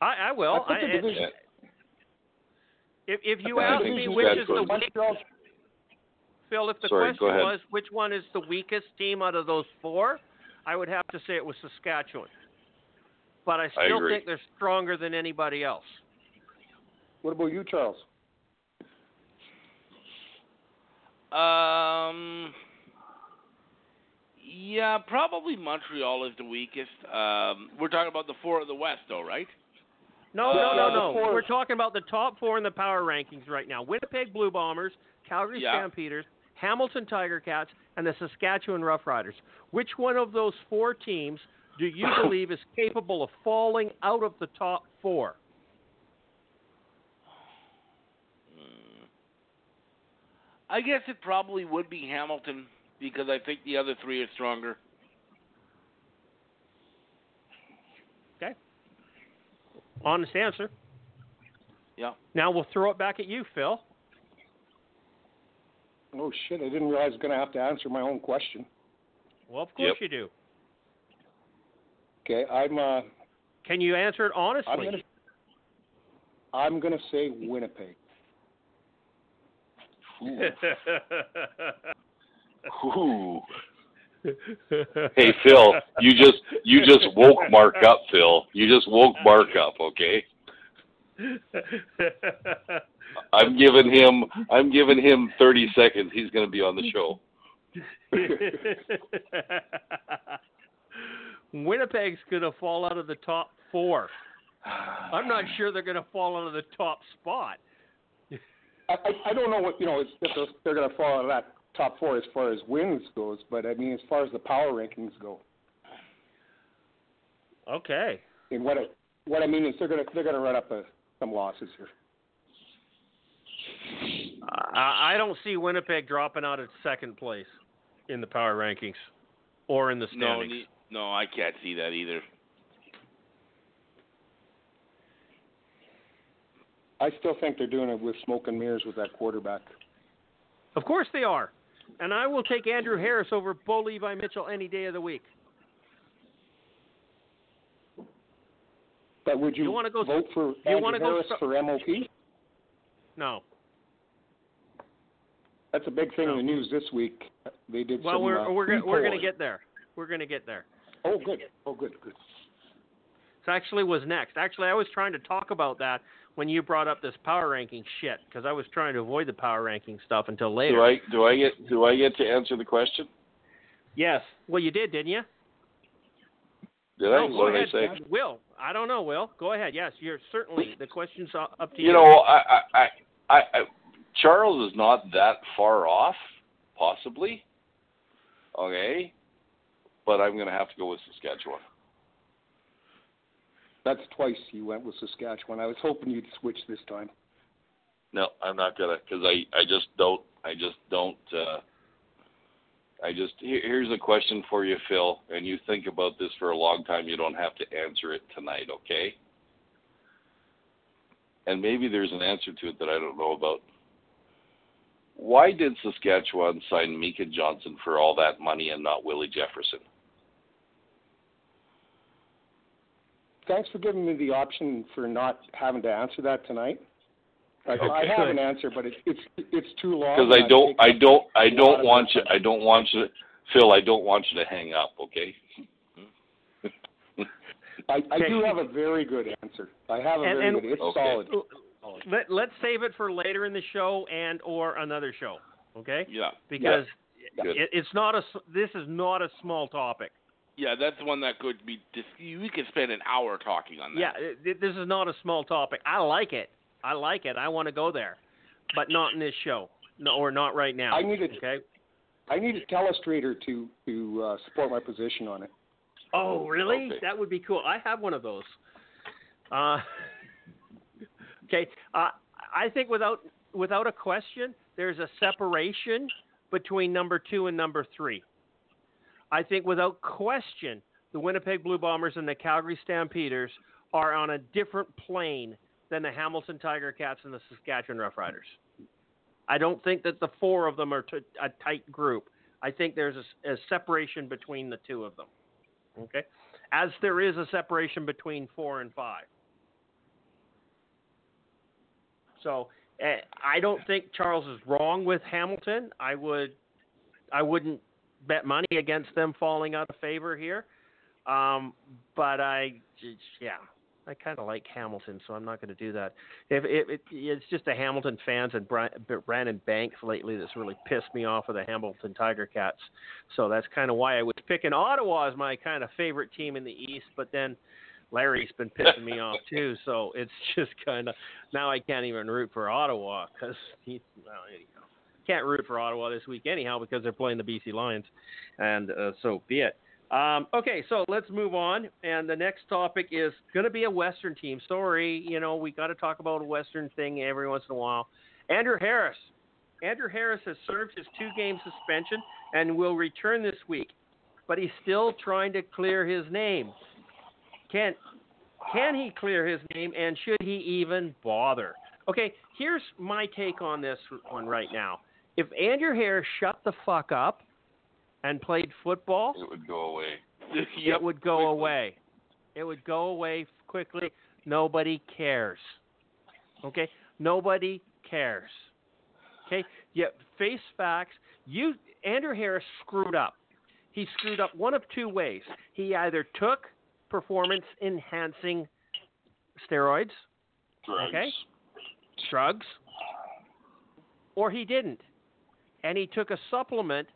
I, I will. I think the I- division- if, if you I ask think me which is the weak, Montreal, Phil, if the Sorry, question was which one is the weakest team out of those four, I would have to say it was Saskatchewan. But I still agree. think they're stronger than anybody else. What about you, Charles? Um. Yeah, probably Montreal is the weakest. Um, we're talking about the four of the West, though, right? No, Yeah, no, no, no. We're talking about the top four in the power rankings right now. Winnipeg Blue Bombers, Calgary Yeah. Stampeders, Hamilton Tiger Cats, and the Saskatchewan Roughriders. Which one of those four teams do you believe is capable of falling out of the top four? I guess it probably would be Hamilton because I think the other three are stronger. Okay. Honest answer. Yeah. Now we'll throw it back at you, Phil. Oh shit! I didn't realize I was going to have to answer my own question. Well, of course Yep. you do. Okay, I'm uh, Can you answer it honestly? I'm gonna I'm gonna say Winnipeg. Ooh. Hey Phil, you just you just woke Mark up, Phil. You just woke Mark up, okay? I'm giving him I'm giving him 30 seconds. He's going to be on the show. Winnipeg's going to fall out of the top four. I'm not sure they're going to fall out of the top spot. I, I, I don't know what you know if they're, they're going to fall out of that top four as far as wins goes, but I mean as far as the power rankings go, Okay. and what I, what I mean is they're going to they're going to run up a, some losses here. I, I don't see Winnipeg dropping out of second place in the power rankings or in the No, standings. ne- no, I can't see that either. I still think they're doing it with smoke and mirrors with that quarterback. Of course they are. And I will take Andrew Harris over Bo Levi Mitchell any day of the week. But would you, You wanna go- vote for you Andrew wanna go Harris for MOP? No. That's a big thing No. in the news this week. They did Well, some. we're uh, we're gonna, we're going to get there. We're going to get there. Oh, good. Oh, good. Good. It actually was next. Actually, I was trying to talk about that when you brought up this power ranking shit because I was trying to avoid the power ranking stuff until later. Do I do I get do I get to answer the question? Yes. Well, you did, didn't you? Did I? No, go What did. I say? Will. I don't know, Will. Go ahead. Yes, you're certainly the question's up to you. You know, I, I, I, I, I, Charles is not that far off, possibly. Okay, but I'm going to have to go with Saskatchewan. That's twice you went with Saskatchewan. I was hoping you'd switch this time. No, I'm not gonna, because I, I just don't, I just don't. uh I just here, here's a question for you, Phil, and you think about this for a long time. You don't have to answer it tonight, okay? And maybe there's an answer to it that I don't know about. Why did Saskatchewan sign Micah Johnson for all that money and not Willie Jefferson? Thanks for giving me the option for not having to answer that tonight. I, I have an answer, but it, it's it's too long. Because I don't, I've I taken don't, I a lot don't want you, I don't want you, Phil, I don't want you to hang up, okay? I, I Okay. do have a very good answer. I have a And- very and- good. It's Okay. solid. Let, let's save it for later in the show and or another show. Okay? Yeah, Because Good. it, it's not a. s- This is not a small topic. Yeah, that's one that could be. Dis- we could spend an hour talking on that. Yeah, it, this is not a small topic. I like it. I like it. I want to go there, but not in this show. No, or not right now. I need a Okay. I need a telestrator to to uh, support my position on it. Oh, really? Okay. That would be cool. I have one of those. Uh, okay. Uh, I think without without a question, there's a separation between number two and number three. I think without question, the Winnipeg Blue Bombers and the Calgary Stampeders are on a different plane than the Hamilton Tiger Cats and the Saskatchewan Roughriders. I don't think that the four of them are t- a tight group. I think there's a separation between the two of them. Okay, as there is a separation between four and five. So uh, I don't think Charles is wrong with Hamilton. I would, I wouldn't bet money against them falling out of favor here. Um, but I, yeah, I kind of like Hamilton, so I'm not going to do that. If it, it, it's just the Hamilton fans and Brandon Banks lately that's really pissed me off with the Hamilton Tiger Cats. So that's kind of why I was picking Ottawa as my kind of favorite team in the East. But then Larry's been pissing me off too. So it's just kind of now I can't even root for Ottawa because he. Well. Can't root for Ottawa this week anyhow because they're playing the BC Lions, and uh, so be it. Um, okay, so let's move on. And the next topic is going to be a Western team. Sorry, you know, we got to talk about a Western thing every once in a while. Andrew Harris. Andrew Harris has served his two game suspension and will return this week, but he's still trying to clear his name. Can, can he clear his name, and should he even bother? Okay, here's my take on this one right now. If Andrew Harris shut the fuck up and played football, It would go away. it would go away. It would go away quickly. Nobody cares. Okay? Nobody cares. Okay? Yet face facts. You Andrew Harris screwed up. He screwed up one of two ways. He either took performance enhancing steroids, Drugs. Okay. drugs, or he didn't. And he took a supplement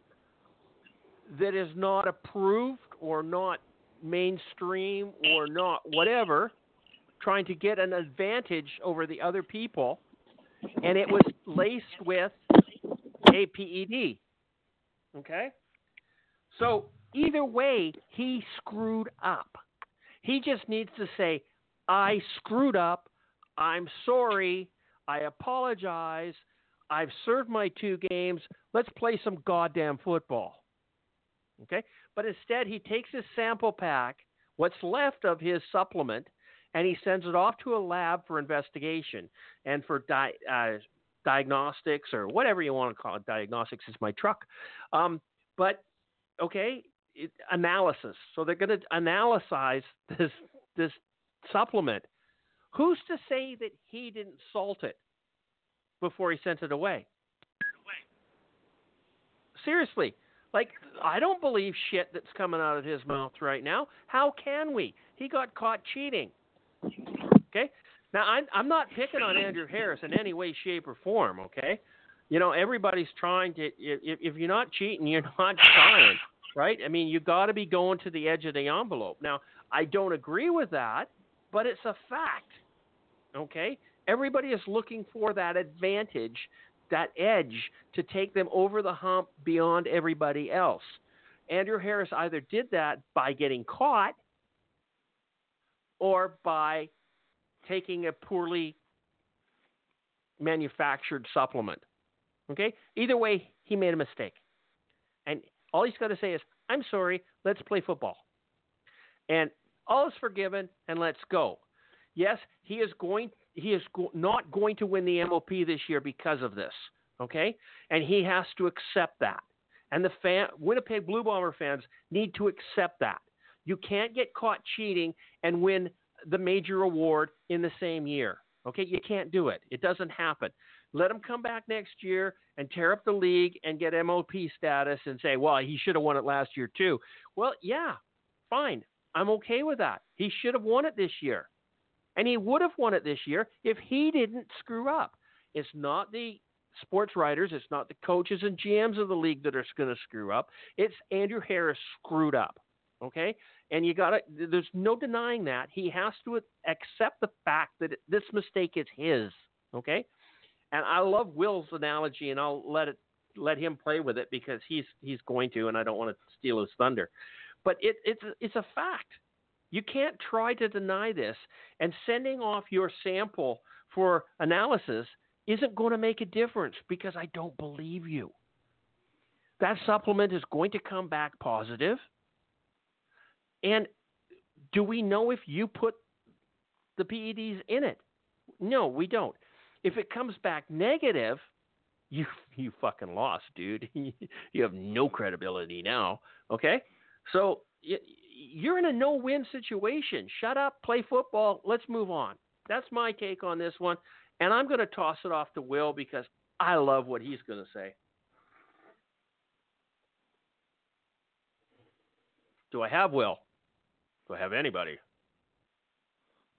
that is not approved or not mainstream or not whatever, trying to get an advantage over the other people. And it was laced with a PED. Okay? So either way, he screwed up. He just needs to say, I screwed up. I'm sorry. I apologize. I've served my two games. Let's play some goddamn football. Okay? But instead, he takes his sample pack, what's left of his supplement, and he sends it off to a lab for investigation and for di- uh, diagnostics or whatever you want to call it. Diagnostics is my truck. Um, but, okay, it, analysis. So they're going to analyze this, this supplement. Who's to say that he didn't salt it before he sent it away? Seriously, like I don't believe shit that's coming out of his mouth right now. How can we? He got caught cheating. Okay. Now I'm I'm not picking on Andrew Harris in any way, shape, or form. Okay. You know everybody's trying to. If, if you're not cheating, you're not trying, right? I mean, you got to be going to the edge of the envelope. Now I don't agree with that, but it's a fact. Okay. Everybody is looking for that advantage that edge to take them over the hump beyond everybody else. Andrew Harris either did that by getting caught or by taking a poorly manufactured supplement. Okay? Either way, he made a mistake. And all he's got to say is, I'm sorry, let's play football. And all is forgiven, and let's go. Yes, he is going he is go- not going to win the MOP this year because of this. Okay, and he has to accept that. And the fan, Winnipeg Blue Bomber fans need to accept that. You can't get caught cheating and win the major award in the same year. Okay, you can't do it. It doesn't happen. Let him come back next year and tear up the league and get MOP status and say, well, he should have won it last year too. Well, yeah, fine. I'm okay with that. He should have won it this year. And he would have won it this year if he didn't screw up. It's not the sports writers, it's not the coaches and GMs of the league that are going to screw up. It's Andrew Harris screwed up. Okay? And you got to, there's no denying that. He has to accept the fact that this mistake is his. Okay? And I love Will's analogy, and I'll let it let him play with it because he's he's going to, and I don't want to steal his thunder. But it, it's it's a fact. You can't try to deny this, and sending off your sample for analysis isn't going to make a difference because I don't believe you. That supplement is going to come back positive. And do we know if you put the PEDs in it? No, we don't. If it comes back negative, you you fucking lost, dude. you have no credibility now. Okay, so you're in a no-win situation. Shut up, play football. Let's move on. That's my take on this one, and I'm going to toss it off to Will because I love what he's going to say. Do I have Will? Do I have anybody?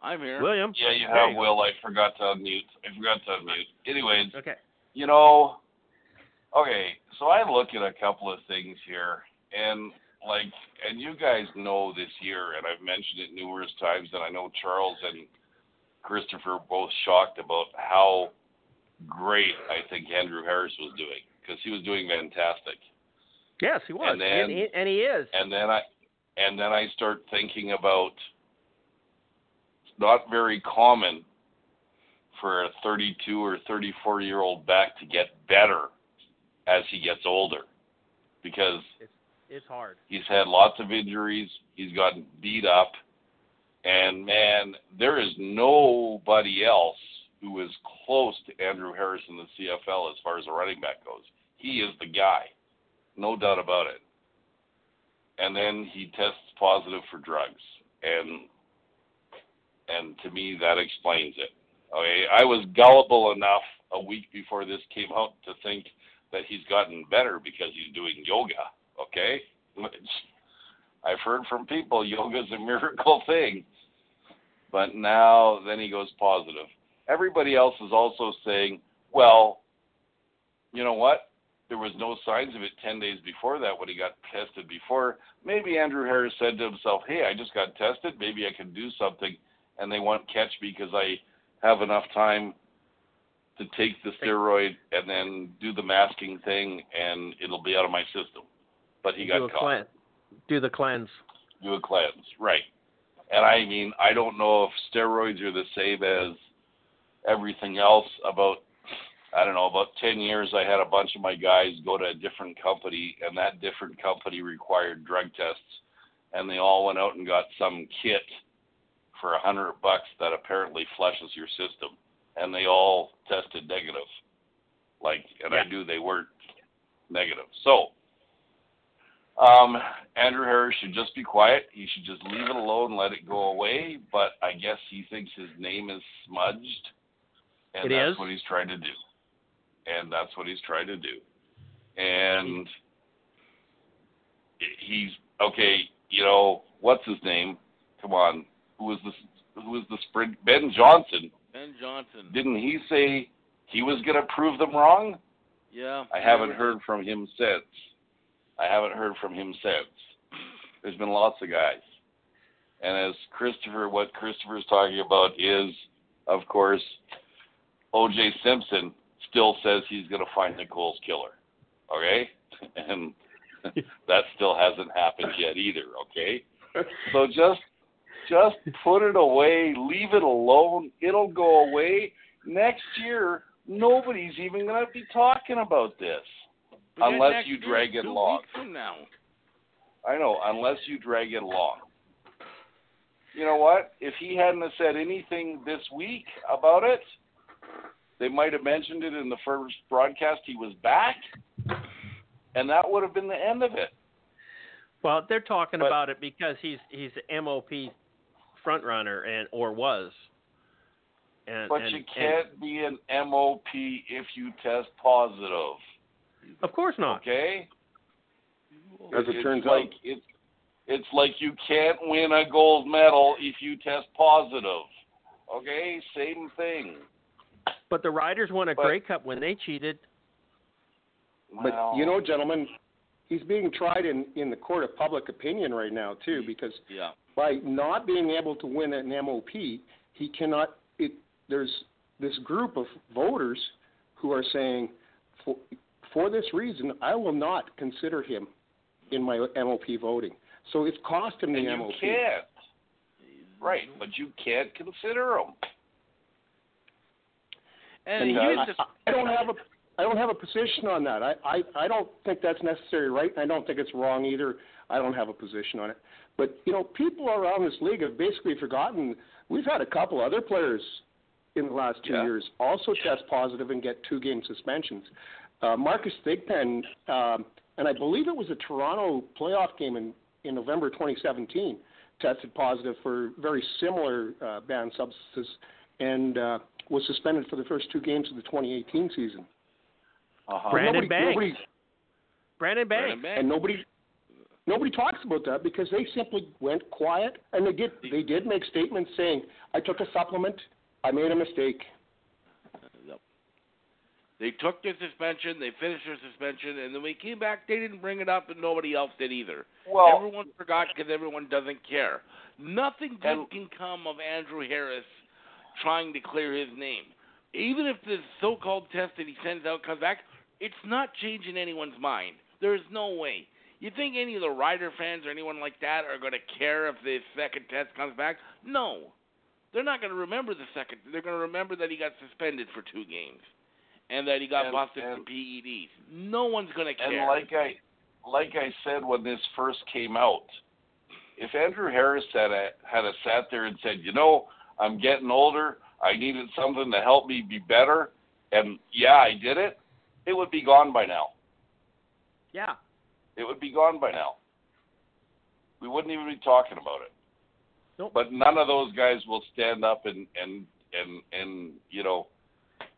I'm here. William. Yeah, you have you Will. I forgot to unmute. I forgot to unmute. Anyways, Okay. you know, okay, so I look at a couple of things here, and like, and you guys know this year, and I've mentioned it numerous times, and I know Charles and Christopher both shocked about how great I think Andrew Harris was doing. because he was doing fantastic. Yes, he was, And then- he, and he is. And then I and then I start thinking about it's not very common for a 32 or 34 year old back to get better as he gets older because It's hard. He's had lots of injuries. He's gotten beat up. And man, there is nobody else who is close to Andrew Harris in the CFL as far as a running back goes. He is the guy. No doubt about it. And then he tests positive for drugs. And and to me that explains it. Okay, I was gullible enough a week before this came out to think that he's gotten better because he's doing yoga. Okay, which I've heard from people yoga's a miracle thing, but now then he goes positive. Everybody else is also saying, well, you know what? There was no signs of it 10 days before that when he got tested before. Maybe Andrew Harris said to himself, hey, I just got tested. Maybe I can do something. And they won't catch me because I have enough time to take the steroid and then do the masking thing and it'll be out of my system. But he got do a caught. cleanse. Do the cleanse. Do a cleanse, right? And I mean, I don't know if steroids are the same as everything else. About I don't know, about ten years, I had a bunch of my guys go to a different company, and that different company required drug tests, and they all went out and got some kit for a hundred bucks that apparently flushes your system, and they all tested negative. Like, and I knew they weren't negative. So, um, Andrew Harris should just be quiet. He should just leave it alone, and let it go away. But I guess he thinks his name is smudged, and It that's is? what he's trying to do. And that's what he's trying to do. And he's okay. You know what's his name? Come on, who was the who was the sprint? Ben Johnson. Ben Johnson. Didn't he say he was going to prove them wrong? yeah. I haven't heard from him since. I haven't heard from him since. There's been lots of guys. And as Christopher, what Christopher's talking about is, of course, O.J. Simpson still says he's going to find Nicole's killer. Okay? And that still hasn't happened yet either. Okay? So just just put it away, leave it alone. It'll go away. Next year, nobody's even going to be talking about this. But then unless you drag it two along. weeks from now. I know, unless you drag it along. You know what? If he hadn't have said anything this week about it, they might have mentioned it in the first broadcast he was back, and that would have been the end of it. Well, they're talking But- about it because he's he's the MOP front runner and or was. And, But and, you can't be an MOP if you test positive. And- of course not. Okay? As it it's turns like out. it's it's like you can't win a gold medal if you test positive. Okay? Same thing. But the Riders won a But- Grey Cup when they cheated. But Well, you know, gentlemen, he's being tried in in the court of public opinion right now too, because Yeah. by not being able to win an MOP, he cannot. It there's this group of voters who are saying, for for this reason, I will not consider him in my MOP voting. So it's cost him the and you MOP. can't. Right, but you can't consider him. And, And uh, here's I, I don't have a I don't have a position on that. I, I I don't think that's necessary, right. and I don't think it's wrong either. I don't have a position on it. But you know, people around this league have basically forgotten. We've had a couple other players in the last two Yeah. years also test positive and get two game suspensions. Uh, Marcus Thigpen, um, and I believe it was a Toronto playoff game in in November 2017, tested positive for very similar uh, banned substances and uh, was suspended for the first two games of the 2018 season. Uh-huh. Brandon nobody, Banks. nobody, Brandon Banks. Brandon Banks. and nobody, nobody talks about that because they simply went quiet and they did, they did make statements saying, "I took a supplement, I made a mistake." They took their suspension, they finished their suspension, and then we came back. They didn't bring it up, and nobody else did either. Well, everyone forgot because everyone doesn't care. Nothing good can come of Andrew Harris trying to clear his name. Even if the so-called test that he sends out comes back, It's not changing anyone's mind. There's no way. You think any of the Rider fans or anyone like that are going to care if the second test comes back? No. They're not going to remember the second. They're going to remember that he got suspended for two games and that he got And- busted and- for PEDs. No one's going to care. And like I like I said when this first came out, if Andrew Harris had a, had a sat there and said, you know, I'm getting older, I needed something to help me be better, and yeah, I did it, it would be gone by now. Yeah. It would be gone by now. We wouldn't even be talking about it. Nope. But none of those guys will stand up and and and and you know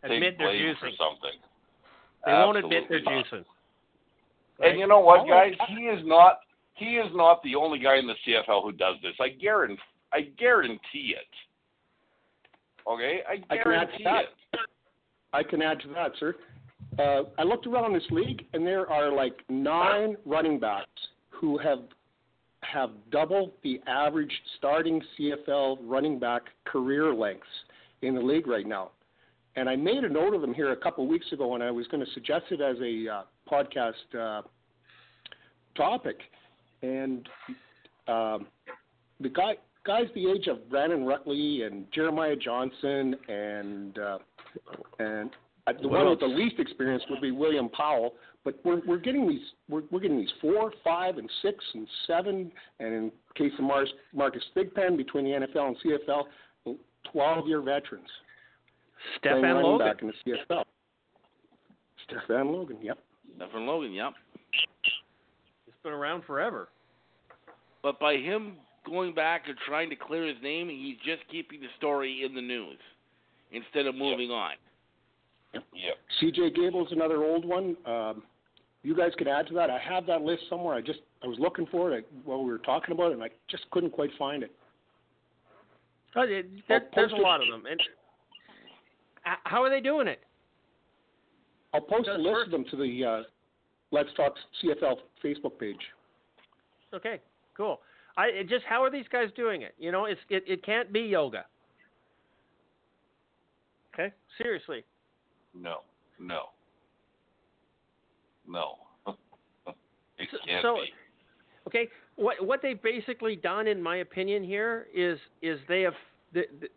Admit they're blame for juicing. something. They won't admit they're Absolutely not. juicing. And you know what, guys? He is not he is not the only guy in the CFL who does this. I guarantee I guarantee it. Okay, I I can add guarantee to that. it. I can add to that, sir. Uh, I looked around this league, and there are like nine running backs who have have double the average starting CFL running back career lengths in the league right now. And I made a note of them here a couple of weeks ago and I was going to suggest it as a uh, podcast uh, topic. And um, the guy guys the age of Brandon Rutley and Jeremiah Johnson and uh, and uh, the one with the least experience would be William Powell. But we're we're getting these we're we're getting these four, five, and six and seven, and in case of Mar- Marcus Thigpen between the NFL and CFL, twelve year veterans Stefan Logan. back in the CFL. Stefan Logan, yep. Stephen Logan, yep. It's been around forever. But by him going back and trying to clear his name, he's just keeping the story in the news instead of moving on. Yep. yep. CJ Gable's another old one. Um, you guys can add to that. I have that list somewhere. I just I was looking for it while we were talking about it, and I just couldn't quite find it. Oh, it, there, there's a lot of them. And h- how are they doing it? I'll post a list first- of them to the uh, Let's Talk CFL Facebook page. Okay, cool. I it just how are these guys doing it? You know, it's it, it can't be yoga. Okay, seriously. No. No. No. it can't so- be. Okay, what what they've basically done, in my opinion, here is is they have th- th-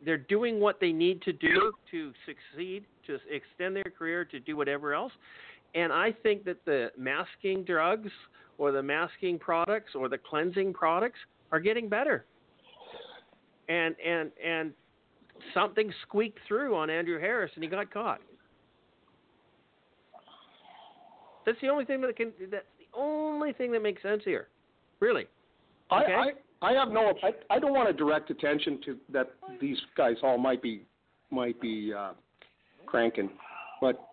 they're doing what they need to do to succeed, to extend their career, to do whatever else. And I think that the masking drugs or the masking products or the cleansing products are getting better. And and and something squeaked through on Andrew Harris, and he got caught. That's the only thing that can. That's the only thing that makes sense here. Really. Okay. I, I have no I, I don't want to direct attention to that these guys all might be might be uh, cranking, but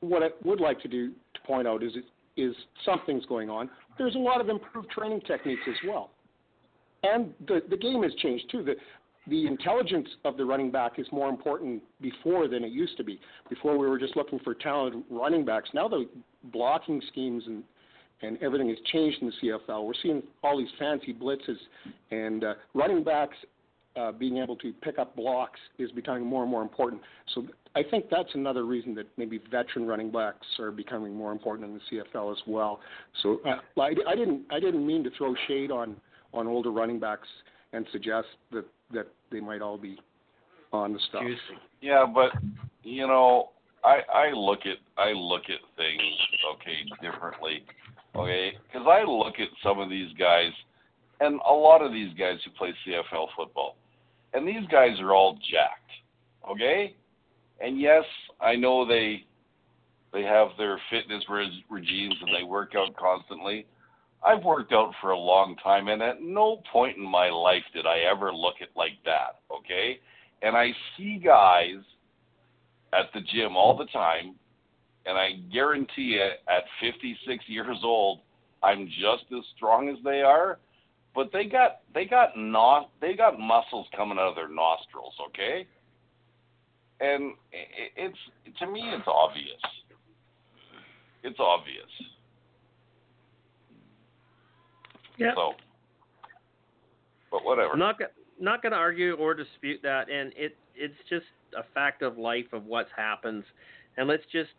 what I would like to do to point out is is something's going on. There's a lot of improved training techniques as well, and the the game has changed too. The the intelligence of the running back is more important before than it used to be. Before we were just looking for talented running backs. Now the blocking schemes and and everything has changed in the CFL. We're seeing all these fancy blitzes, and uh, running backs uh, being able to pick up blocks is becoming more and more important. So I think that's another reason that maybe veteran running backs are becoming more important in the CFL as well. So uh, I, I didn't I didn't mean to throw shade on on older running backs and suggest that that they might all be on the stuff. Yeah, but you know, I I look at I look at things okay differently, okay? Because I look at some of these guys, and a lot of these guys who play CFL football, and these guys are all jacked, okay? And yes, I know they they have their fitness reg- regimes and they work out constantly. I've worked out for a long time, and at no point in my life did I ever look at like that, okay? And I see guys at the gym all the time, and I guarantee you, at 56 years old, I'm just as strong as they are. But they got they got no, they got muscles coming out of their nostrils, okay? And it's to me, it's obvious. It's obvious. Yeah. So, but whatever. Not not going to argue or dispute that, and it it's just a fact of life of what happens, and let's just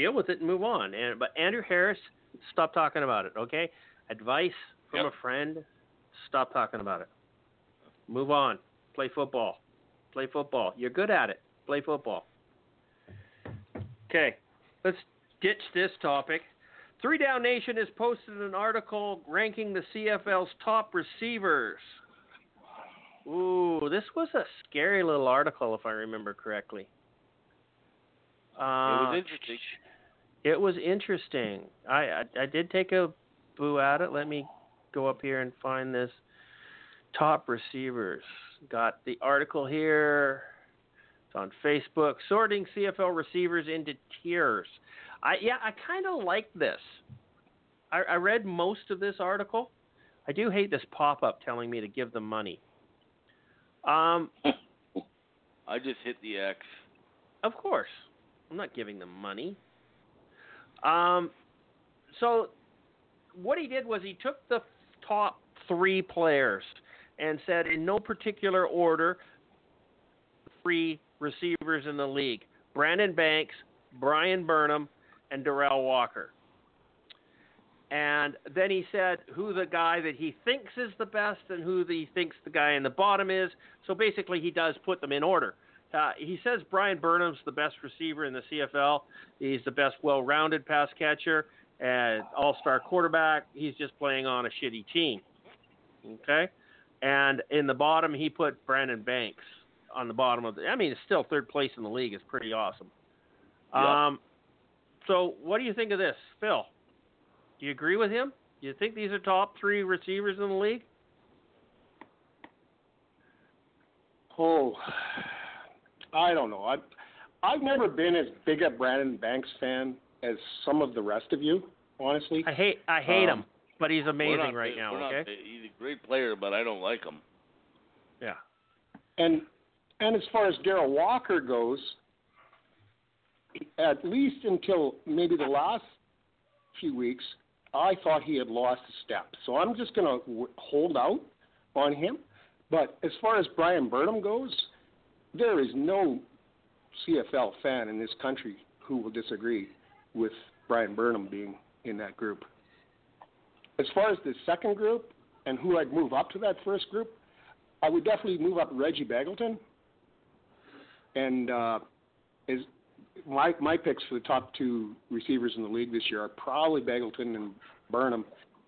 deal with it and move on. And but Andrew Harris, stop talking about it. Okay, advice from Yep. a friend: stop talking about it. Move on. Play football. Play football. You're good at it. Play football. Okay, let's ditch this topic. Three Down Nation has posted an article ranking the CFL's top receivers. Ooh, this was a scary little article, if I remember correctly. it Uh, was interesting. It was interesting. I, I I did take a boo at it. Let me go up here and find this top receivers. Got the article here. It's on Facebook. Sorting CFL receivers into tiers. I yeah, I kind of like this. I, I read most of this article. I do hate this pop up telling me to give them money. Um, I just hit the X. of course. I'm not giving them money. Um, so what he did was he took the top three players and said, in no particular order, three receivers in the league: Brandon Banks, Bryan Burnham, and Derel Walker. And then he said who the guy that he thinks is the best and who the, he thinks the guy in the bottom is. So basically, he does put them in order. Uh, he says Bryan Burnham's the best receiver in the CFL. He's the best well-rounded pass catcher and all-star quarterback. He's just playing on a shitty team. Okay, and in the bottom he put Brandon Banks on the bottom of the. I mean, it's still third place in the league. It's pretty awesome. Yep. Um, so what do you think of this, Phil? Do you agree with him? Do you think these are top three receivers in the league? Oh, I don't know. I've I've never been as big a Brandon Banks fan as some of the rest of you. Honestly, I hate I hate Um, him, but he's amazing not- right now. we're not- Okay. he's a great player, but I don't like him. Yeah. and and as far as Derel Walker goes, at least until maybe the last few weeks, I thought he had lost a step. So I'm just going to w- hold out on him. But as far as Bryan Burnham goes, there is no CFL fan in this country who will disagree with Bryan Burnham being in that group. As far as the second group and who I'd move up to that first group, I would definitely move up Reggie Begelton. And uh, is my my picks for the top two receivers in the league this year are probably Begelton and Burnham,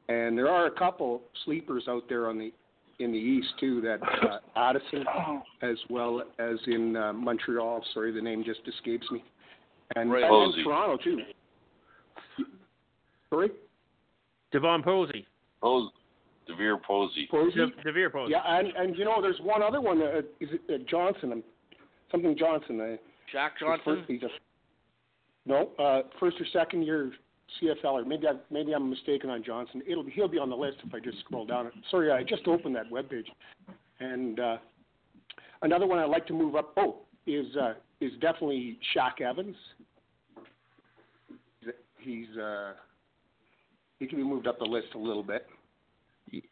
and there are a couple sleepers out there on the in the East too. That uh, Addison, as well as in uh, Montreal. Sorry, the name just escapes me. And, Right. and Posey. in Toronto too. Sorry, Devon Posey, Pos- DeVier Posey. Posey. De- DeVier Posey. Yeah, and and you know, there's one other one. Uh, is it uh, Johnson? Um, something Johnson. Uh, Shaq he's Johnson. First, he's a, no, uh, first or second year CFL. Or maybe I maybe I'm mistaken on Johnson. It'll he'll be on the list if I just scroll down. Sorry, I just opened that webpage. And uh, another one I'd like to move up. Oh, is uh, is definitely Shaq Evans. He's uh, he can be moved up the list a little bit.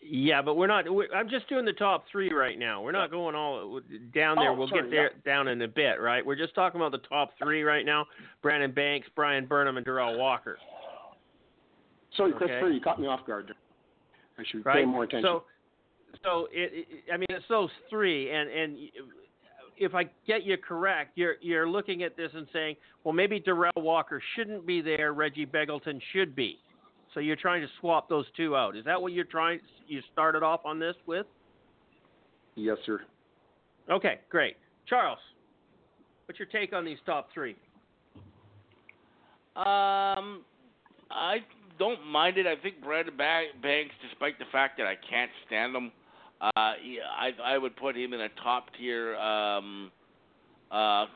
Yeah, but we're not. We're, I'm just doing the top three right now. We're not going all down there. Oh, we'll sorry, get there down in a bit, right? We're just talking about the top three right now: Brandon Banks, Bryan Burnham, and Derel Walker. Sorry, Okay. Christopher, you caught me off guard. I should Right. pay more attention. So, so it, it. I mean, it's those three, and and if I get you correct, you're you're looking at this and saying, well, maybe Derel Walker shouldn't be there. Reggie Begelton should be. So you're trying to swap those two out. Is that what you're trying? You started off on this with? yes, sir. Okay, great. Charles, what's your take on these top three? Um, I don't mind it. I think Brandon Ba- Banks, despite the fact that I can't stand him, uh, I I would put him in a top tier um, uh,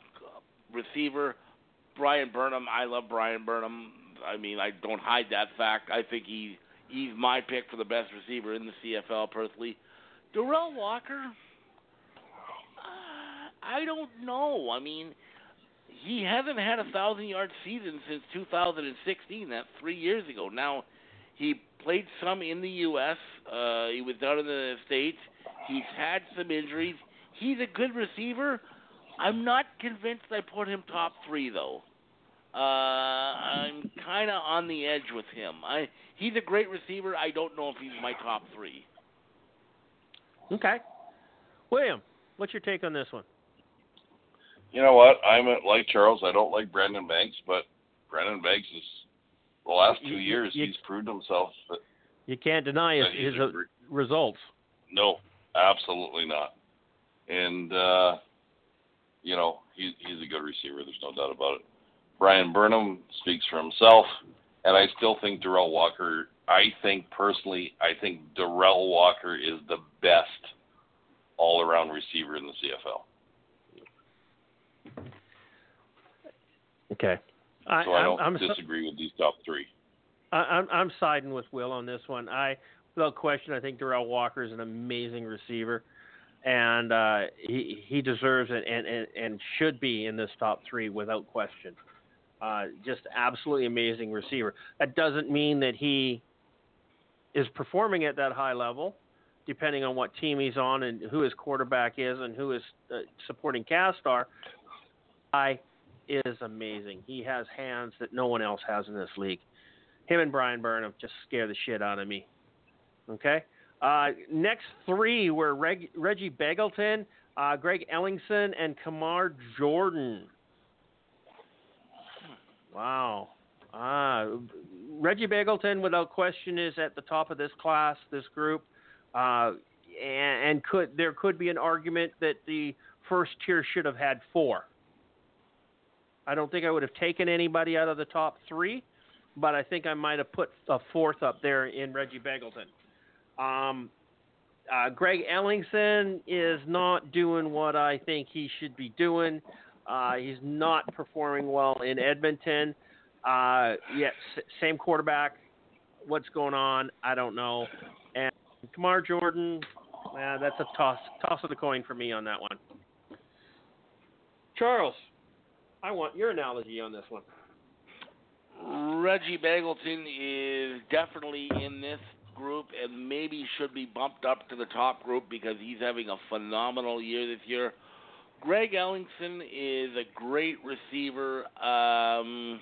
receiver. Bryan Burnham, I love Bryan Burnham. I mean, I don't hide that fact. I think he he's my pick for the best receiver in the CFL personally. Derel Walker, uh, I don't know. I mean, he hasn't had a thousand yard season since 2016. That's three years ago. Now, he played some in the U.S. Uh, he was down in the states. He's had some injuries. He's a good receiver. I'm not convinced I put him top three though. uh, I'm kind of on the edge with him. I he's a great receiver. I don't know if he's my top three. Okay. William, what's your take on this one? You know what? I'm like Charles. I don't like Brandon Banks, but Brandon Banks is the last two You- years you- he's proved himself. That, You can't deny his, his a results. no, absolutely not. And uh, you know he's he's a good receiver. There's no doubt about it. Bryan Burnham speaks for himself, and I still think Derel Walker. I think personally, I think Derel Walker is the best all-around receiver in the CFL. Okay. I, So I don't I'm, so- disagree with these top three. I, I'm I'm siding with Will on this one. I, without question, I think Derel Walker is an amazing receiver, and uh, he he deserves it and, and and should be in this top three without question. Uh, just absolutely amazing receiver. That doesn't mean that he is performing at that high level, depending on what team he's on and who his quarterback is and who his uh, supporting cast are. I is amazing. He has hands that no one else has in this league him and Bryan Burnham just scare the shit out of me. Okay. Uh, next three were Reg- Reggie Begelton, uh, Greg Ellingson, and Kamar Jordan. Wow. Uh, Reggie Begelton, without question, is at the top of this class, this group, uh, and, and could there could be an argument that the first tier should have had four. I don't think I would have taken anybody out of the top three but I think I might have put a fourth up there in Reggie Begelton. Um, uh, Greg Ellingson is not doing what I think he should be doing. Uh, he's not performing well in Edmonton. Uh, yeah, s- same quarterback. What's going on? I don't know. And Kamar Jordan, that's a toss toss of the coin for me on that one. Charles, I want your analogy on this one. Reggie Begelton is definitely in this group and maybe should be bumped up to the top group because he's having a phenomenal year this year. Greg Ellingson is a great receiver. Um,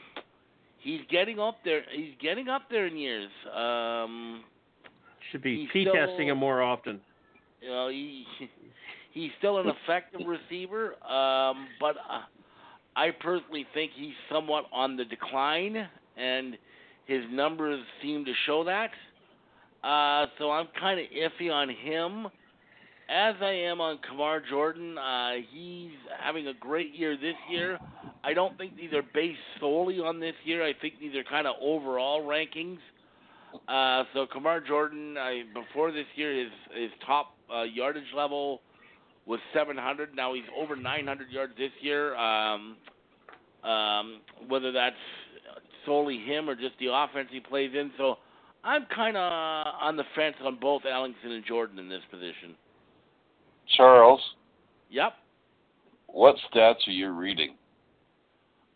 he's getting up there. He's getting up there in years. Um, Should be He's P testing him more often. you know, he he's still an effective receiver, um, but uh, I personally think he's somewhat on the decline, and his numbers seem to show that. Uh, so I'm kind of iffy on him, as I am on Kamar Jordan. Uh, he's having a great year this year. I don't think these are based solely on this year. I think these are kind of overall rankings. Uh, so Kamar Jordan, I, before this year, his his top uh, yardage level was 700. Now he's over 900 yards this year. Um, um, whether that's solely him or just the offense he plays in, so I'm kind of on the fence on both Ellingson and Jordan in this position. Charles, Yep, what stats are you reading?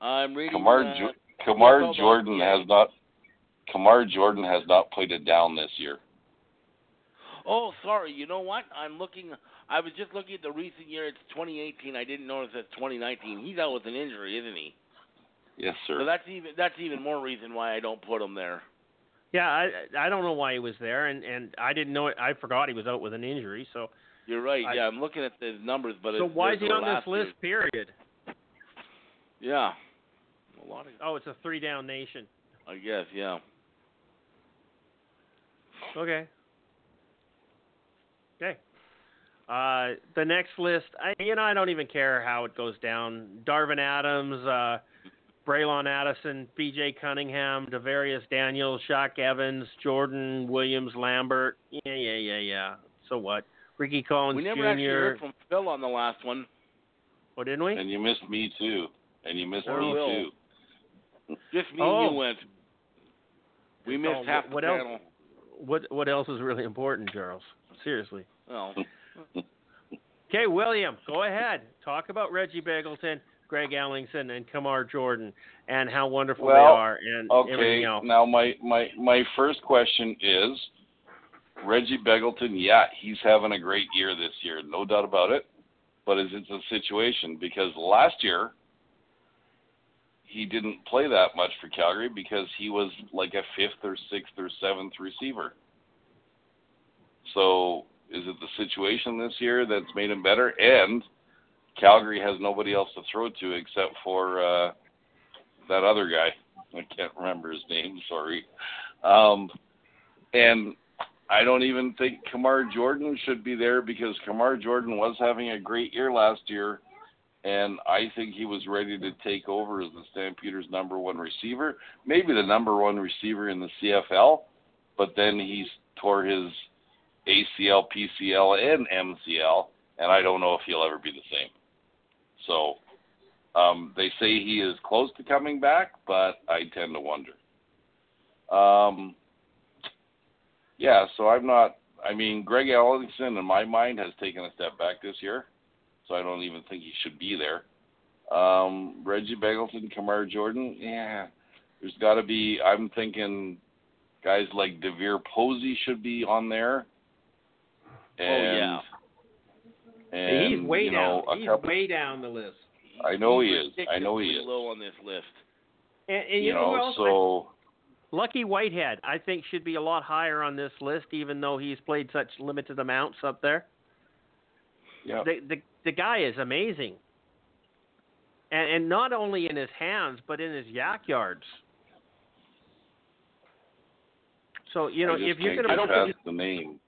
I'm reading. Kamar uh, jo- Kamar Jordan yeah. has not Kamar Jordan has not played it down this year. Oh, sorry. You know what? I'm looking. I was just looking at the recent year. It's 2018. I didn't notice it's 2019. He's out with an injury, isn't he? Yes, sir. So sir. that's even that's even more reason why I don't put him there. Yeah, I I don't know why he was there, and and I didn't know it. I forgot he was out with an injury. So You're right. I- yeah, I'm looking at the numbers, but so it's, why is he on this last list? Period. Yeah, a lot of. Oh, it's a three down nation. I guess. Yeah. Okay. Okay. Uh, the next list, I you know I don't even care how it goes down. Darvin Adams, uh, Braylon Addison, B.J. Cunningham, DaVaris Daniels, Shaq Evans, Jordan Williams, Lambert. Yeah, yeah, yeah, yeah. So what? Ricky Collins Jr. we never Jr. actually heard from Phil on the last one. Oh, didn't we? And you missed me too. And you missed Or me Will. too. Just me Oh. you went. We missed Oh, half the what else? panel. What what else is really important, Charles? Seriously. Well, Okay, William, go ahead. Talk about Reggie Begelton, Greg Ellingson, and Kamar Jordan, and how wonderful they are, and Okay. everything else. Now my my my first question is Reggie Begelton. Yeah, he's having a great year this year, no doubt about it. But is it a situation because last year he didn't play that much for Calgary because he was like a fifth or sixth or seventh receiver. So is it the situation this year that's made him better? And Calgary has nobody else to throw to except for uh, that other guy. I can't remember his name. Sorry. Um, and I don't even think Kamar Jordan should be there because Kamar Jordan was having a great year last year, and I think he was ready to take over as the Stampeders' number one receiver, maybe the number one receiver in the CFL. But then he tore his ACL, PCL, and MCL, and I don't know if he'll ever be the same. So um, they say he is close to coming back, but I tend to wonder. Um, yeah, so I'm not. I mean, Greg Ellingson, in my mind, has taken a step back this year, so I don't even think he should be there. Um, Reggie Begelton, Kamar Jordan, yeah, there's got to be. I'm thinking guys like DeVier Posey should be on there. And, oh yeah. And, he's way you know, down. He's couple- way down the list. I know he is. I know he is. Low on this list. And, and you, You know, know, else? so Lucky Whitehead, I think, should be a lot higher on this list, even though he's played such limited amounts up there. yeah. The the the guy is amazing, and and not only in his hands, but in his yak yards. So you know, if you're gonna get put, past the name.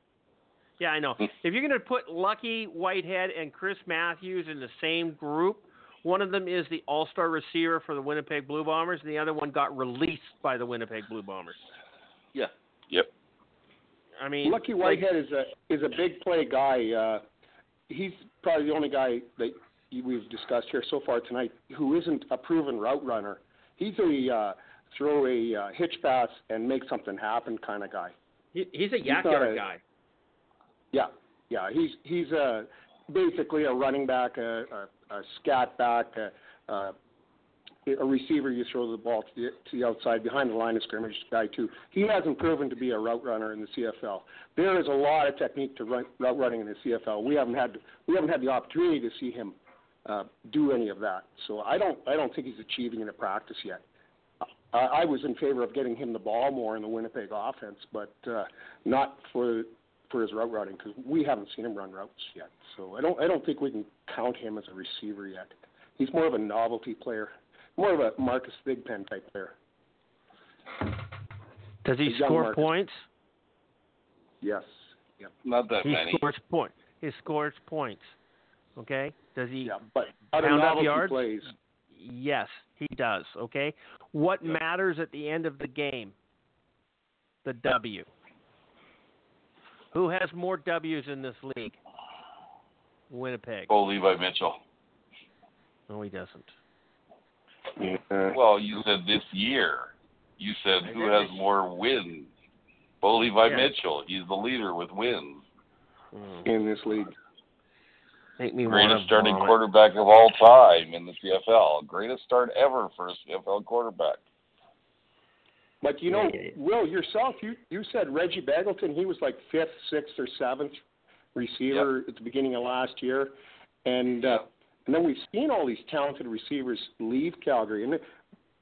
Yeah, I know. if you're gonna put Lucky Whitehead and Chris Matthews in the same group, one of them is the All-Star receiver for the Winnipeg Blue Bombers, and the other one got released by the Winnipeg Blue Bombers. Yeah. Yep. I mean, Lucky like- Whitehead is a is a big play guy. Uh, he's probably the only guy that we've discussed here so far tonight who isn't a proven route runner. He's a uh, throw a uh, hitch pass and make something happen kind of guy. He, he's a yak yard guy. Yeah, yeah. He's he's a basically a running back, a, a, a scat back, a, a, a receiver. You throw the ball to the, to the outside behind the line of scrimmage guy too. He hasn't proven to be a route runner in the CFL. There is a lot of technique to run, route running in the CFL. We haven't had we haven't had the opportunity to see him uh, do any of that. So I don't I don't think he's achieving it in practice yet. I, I was in favor of getting him the ball more in the Winnipeg offense, but uh, not for for his route running because we haven't seen him run routes yet. So I don't I don't think we can count him as a receiver yet. He's more of a novelty player, more of a Marcus Thigpen type player. Does he score Marcus. points? Yes. Yep. Not that He many. scores point. He scores points. Okay. Does he? Yeah, but other Pound up novelty yards? plays. Yes, he does. Okay. What Yeah. matters at the end of the game? The W. Who has more W's in this league? Winnipeg. Oh, Levi Mitchell. No, he doesn't. Yeah. Well, you said this year. You said I who has more wins? Bo Levi Yeah. Mitchell. He's the leader with wins. Mm. in this league. Make me Greatest starting quarterback of all time in the CFL. Greatest start ever for a CFL quarterback. But you know, Yeah, yeah, yeah. Will yourself, you you said Reggie Begelton. He was like fifth, sixth, or seventh receiver at the beginning of last year, and uh, and then we've seen all these talented receivers leave Calgary, and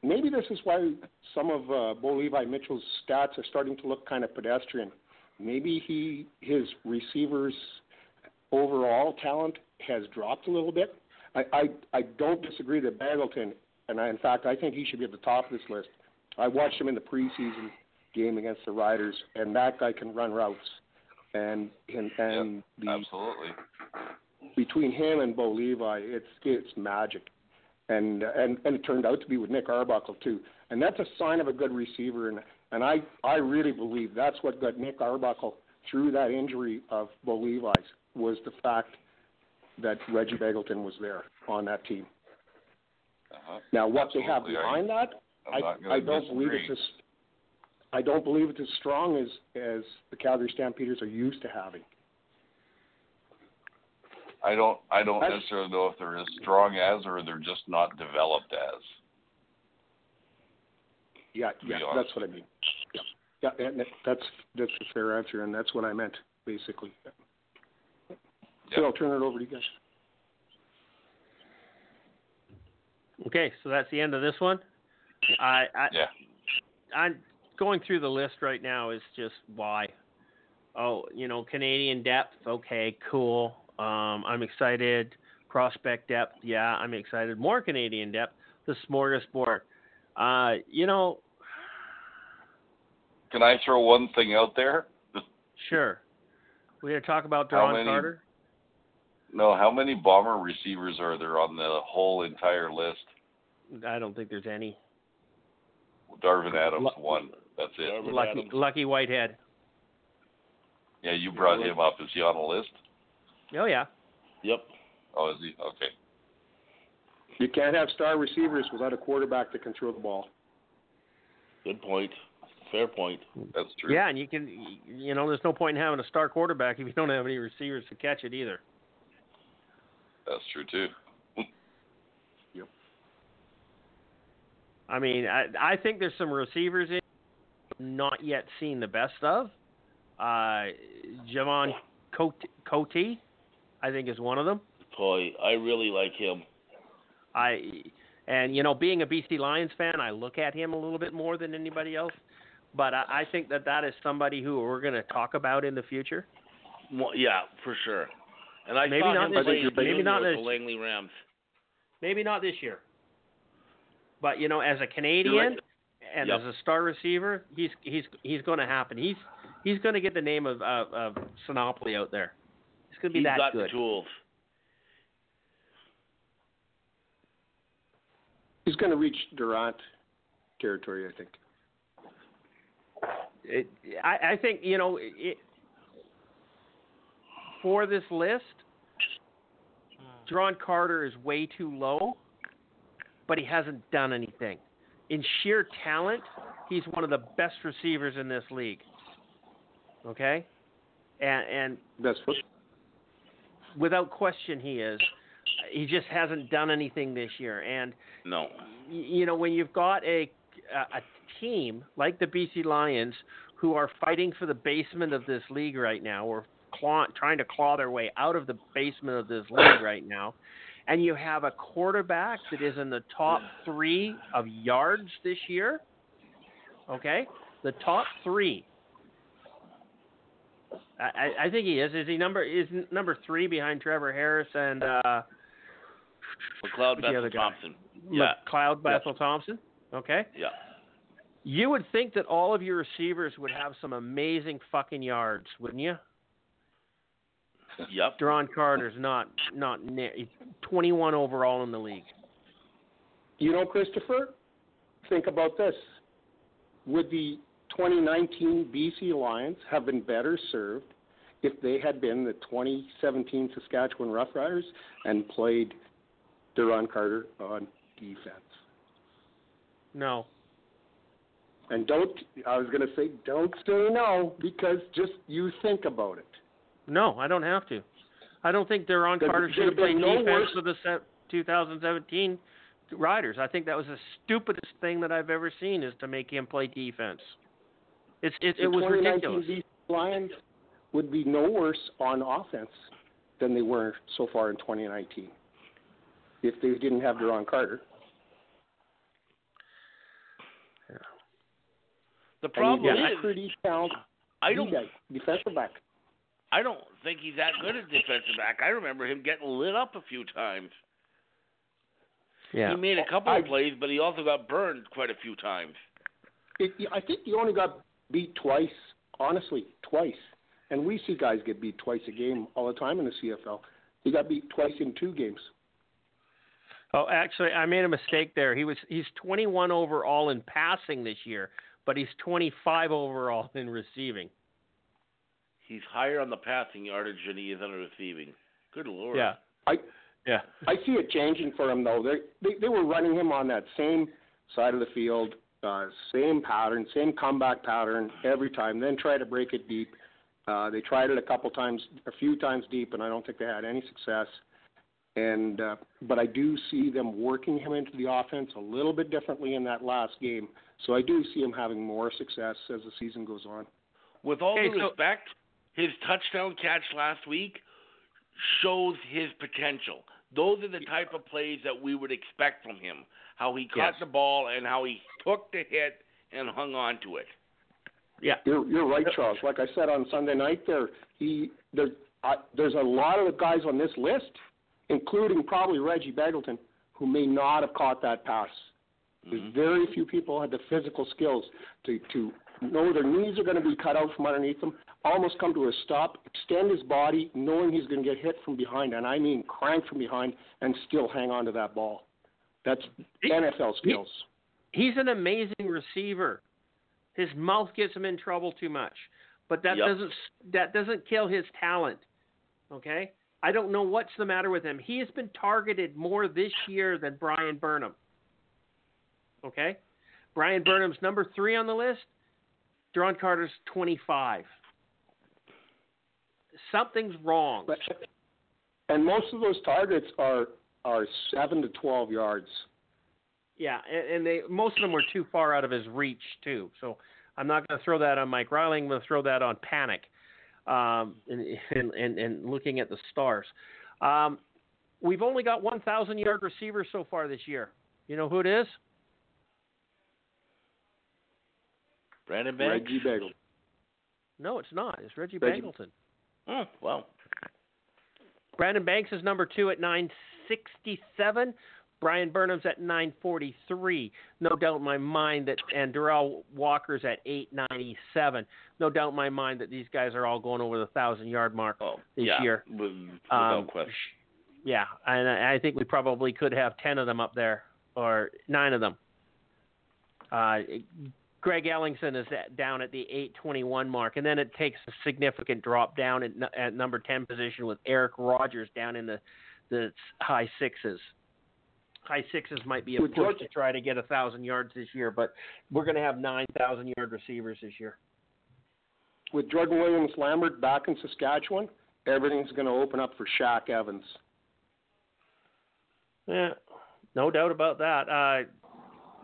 maybe this is why some of uh, Bo Levi Mitchell's stats are starting to look kind of pedestrian. Maybe he his receivers overall talent has dropped a little bit. I I, I don't disagree that Begelton, and I, in fact I think he should be at the top of this list. I watched him in the preseason game against the Riders, and that guy can run routes. And and and the Absolutely. between him and Bo Levi, it's it's magic. And and and it turned out to be with Nick Arbuckle too. And that's a sign of a good receiver. And and I I really believe that's what got Nick Arbuckle through that injury of Bo Levi's was the fact that Reggie Begelton was there on that team. Uh-huh. Now what they have behind that, I'm not gonna I don't believe it's as I don't believe it's as strong as as the Calgary Stampeders are used to having. I don't. I don't That's- necessarily know if they're as strong as or they're just not developed as. Yeah, yeah, that's what I mean. Yeah, yeah, and that's that's a fair answer, and that's what I meant basically. So I'll turn it over to you guys. Okay, so that's the end of this one. I, I Yeah. I'm going through the list right now is just why. Oh, you know, Canadian depth, okay, cool. Um, I'm excited. Prospect depth, yeah, I'm excited. More Canadian depth, the smorgasbord. Uh, you know, Can I throw one thing out there? sure. We're gonna talk about How Duron many- Carter. No, how many bomber receivers are there on the whole entire list? I don't think there's any. Darvin Adams, Lu- one. That's it. Darvin Lucky, Adams. Lucky Whitehead. Yeah, you brought him up. Is he on the list? Oh yeah. Yep. Oh, is he? Okay. You can't have star receivers without a quarterback that can throw the ball. Good point. Fair point. That's true. Yeah, and you can, you know, there's no point in having a star quarterback if you don't have any receivers to catch it either. That's true too. I mean, I I think there's some receivers in not yet seen the best of. Uh, Jevon Cottoy, I think is one of them. Boy, I really like him. I and you know, being a BC Lions fan, I look at him a little bit more than anybody else. But I, I think that that is somebody who we're going to talk about in the future. Mo- Yeah, for sure. And I Maybe saw not him this year, maybe not this- the Langley Rams. Maybe not this year. But you know, as a Canadian and Yep. as a star receiver, he's he's he's going to happen. He's he's going to get the name of of, of Sinopoli out there. He's going to be He's that got good. the tools. He's going to reach Durant territory, I think. It, I, I think you know it, for this list, hmm. John Carter is way too low, but he hasn't done anything. In sheer talent, he's one of the best receivers in this league. Okay, and and That's what without question he is. He just hasn't done anything this year, and No. you know when you've got a a team like the BC Lions who are fighting for the basement of this league right now, or claw, trying to claw their way out of the basement of this league right now, and you have a quarterback that is in the top three of yards this year. Okay, the top three. I, I- think he is. Is he number is number three behind Trevor Harris and uh, McLeod Bethel? Thompson. Yeah. McLeod Bethel Thompson? Okay. Yeah. You would think that all of your receivers would have some amazing fucking yards, wouldn't you? Yep. Duron Carter's not not near, he's 21 overall in the league. You know, Christopher, think about this. Would the 2019 BC Lions have been better served if they had been the 2017 Saskatchewan Roughriders and played Duron Carter on defense? No. And don't, I was going to say, don't say no because just you think about it. No, I don't have to. I don't think Duron Carter should have played no defense worse- for the 2017 Riders. I think that was the stupidest thing that I've ever seen is to make him play defense. It's it, was 2019 ridiculous. Lions would be no worse on offense than they were so far in 2019 if they didn't have Duron Carter. The problem is, pretty talented I don't, defensive back. I don't think he's that good at defensive back. I remember him getting lit up a few times. Yeah. He made a couple I- of plays, but he also got burned quite a few times. It, I think he only got beat twice, honestly, twice. And we see guys get beat twice a game all the time in the CFL. He got beat twice in two games. Oh, actually, I made a mistake there. He was he's 21 overall in passing this year, but he's 25 overall in receiving. He's higher on the passing yardage than he is on the receiving. Good lord. Yeah. I Yeah. I see it changing for him though. They they, they were running him on that same side of the field, uh, same pattern, same comeback pattern every time. Then try to break it deep. Uh, they tried it a couple times, a few times deep, and I don't think they had any success. And uh, but I do see them working him into the offense a little bit differently in that last game. So I do see him having more success as the season goes on. With all Okay, due so- respect, his touchdown catch last week shows his potential. Those are the type of plays that we would expect from him. how he caught Yes. the ball and how he took the hit and hung on to it. Yeah. You're you're right, Charles. Like I said on Sunday night, there he there uh, there's a lot of the guys on this list, including probably Reggie Begelton, who may not have caught that pass. There's Mhm. very few people had the physical skills to to know their knees are going to be cut out from underneath them, almost come to a stop, extend his body, knowing he's going to get hit from behind, and I mean crank from behind, and still hang on to that ball. That's He- NFL skills. He's an amazing receiver. His mouth gets him in trouble too much, but that Yep. doesn't that doesn't kill his talent. Okay, I don't know what's the matter with him. He has been targeted more this year than Bryan Burnham. Okay, Bryan Burnham's number three on the list. Duron Carter's twenty-five. Something's wrong. But, and most of those targets are are seven to twelve yards. Yeah, and, and they most of them were too far out of his reach too. So I'm not going to throw that on Mike Reilly. I'm going to throw that on Panic, um, and, and and and looking at the stars. Um, we've only got 1,000 yard receivers so far this year. You know who it is? Brandon Banks. Reggie Bagel. No, it's not. It's Reggie Reggie- Bangleton. Oh, well. Brandon Banks is number two at 967. Bryan Burnham's at 943. No doubt in my mind that, and Derel Walker's at 897. No doubt in my mind that these guys are all going over the thousand yard mark Oh, this yeah, year. with- without Um, question. Yeah, and I I think we probably could have 10 of them up there, or nine of them. Uh, Greg Ellingson is at, down at the 821 mark, and then it takes a significant drop down at, at number 10 position with Eric Rogers down in the, the high sixes. High sixes might be a push George- to try to get a thousand yards this year, but we're going to have 9,000 yard receivers this year. With Jordan Williams Lambert back in Saskatchewan, everything's going to open up for Shaq Evans. Yeah, no doubt about that. Uh,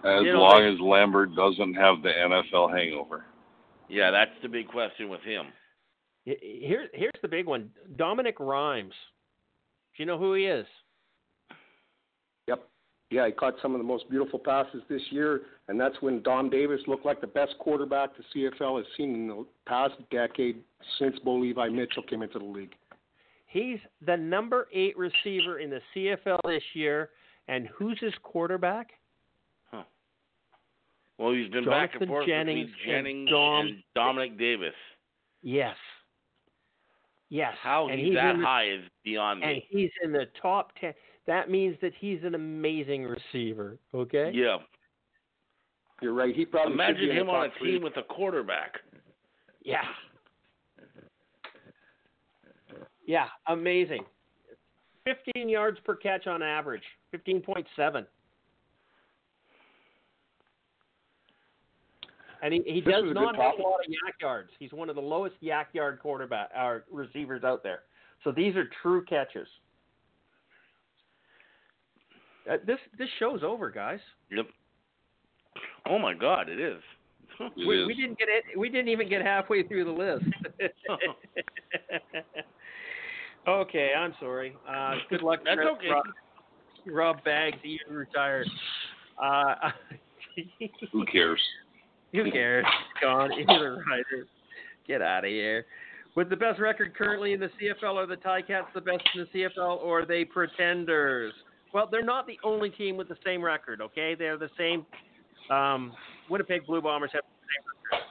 As You know, long like- as Lambert doesn't have the NFL hangover. Yeah, that's the big question with him. Here, here's the big one. Dominique Rhymes. Do you know who he is? Yep. Yeah, he caught some of the most beautiful passes this year, and that's when Dom Davis looked like the best quarterback the CFL has seen in the past decade since Bo Levi Mitchell came into the league. He's the number eight receiver in the CFL this year, and who's his quarterback? Well, he's been back Jonathon and forth Jennings between and Jennings Dom- and Dominique Davis. Yes. Yes. How and he's, that the, high is beyond And me. he's in the top ten. That means that he's an amazing receiver. Okay. Yeah. You're right. He probably Imagine him on top a three. team with a quarterback. Yeah. Yeah, amazing. 15 yards per catch on average. 15.7. And he, he This does not good have a lot of yak yards. He's one of the lowest yak yard quarterback or receivers out there. So these are true catches. Uh, this this show's over, guys. Yep. Oh my God, it is. It we, is. we didn't get it. We didn't even get halfway through the list. okay, I'm sorry. Uh, good luck. That's Rob, okay. Rob, Rob Baggs, he retired. Uh, Who cares? Who cares? Gone. A writer. Get out of here. With the best record currently in the CFL, are the Ticats the best in the CFL, or are they pretenders? Well, they're not the only team with the same record. Okay, they're the same. Um, Winnipeg Blue Bombers have the same record.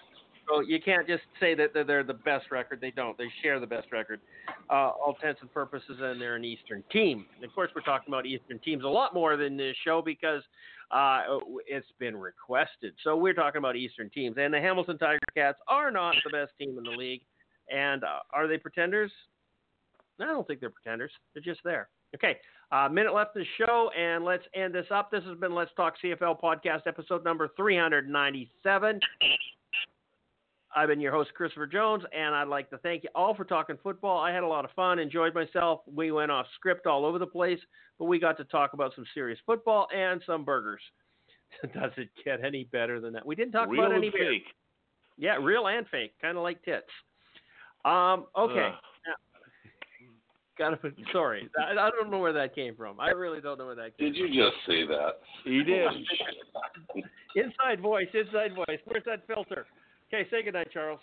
So you can't just say that they're, they're the best record. They don't. They share the best record. Uh, all intents and purposes, and they're an Eastern team. And of course, we're talking about Eastern teams a lot more than this show because uh, it's been requested. So we're talking about Eastern teams. And the Hamilton Tiger Cats are not the best team in the league. And uh, are they pretenders? I don't think they're pretenders. They're just there. Okay, uh, minute left in the show, and let's end this up. This has been Let's Talk CFL podcast episode number 397. I've been your host, Christopher Jones, and I'd like to thank you all for talking football. I had a lot of fun, enjoyed myself. We went off script all over the place, but we got to talk about some serious football and some burgers. Does it get any better than that? We didn't talk Real about and any beer. fake. Yeah, real and fake, kind of like tits. Um, okay. Ugh. Gotta. Sorry, I, I don't know where that came from. I really don't know where that came. From. Did you just say that? He did. Inside voice, inside voice. Where's that filter? Okay, say goodnight, Charles.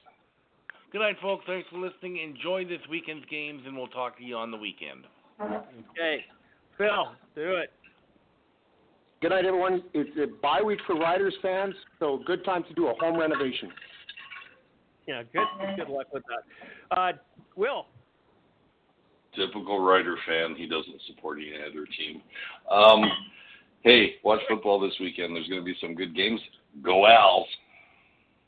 Good night, folks. Thanks for listening. Enjoy this weekend's games, and we'll talk to you on the weekend. Okay, Phil, do it. Good night, everyone. It's a bye week for Riders fans, so good time to do a home renovation. Yeah, good. Good luck with that. Uh, Will. Typical Rider fan. He doesn't support any other team. Um, hey, watch football this weekend. There's going to be some good games. Go Owls.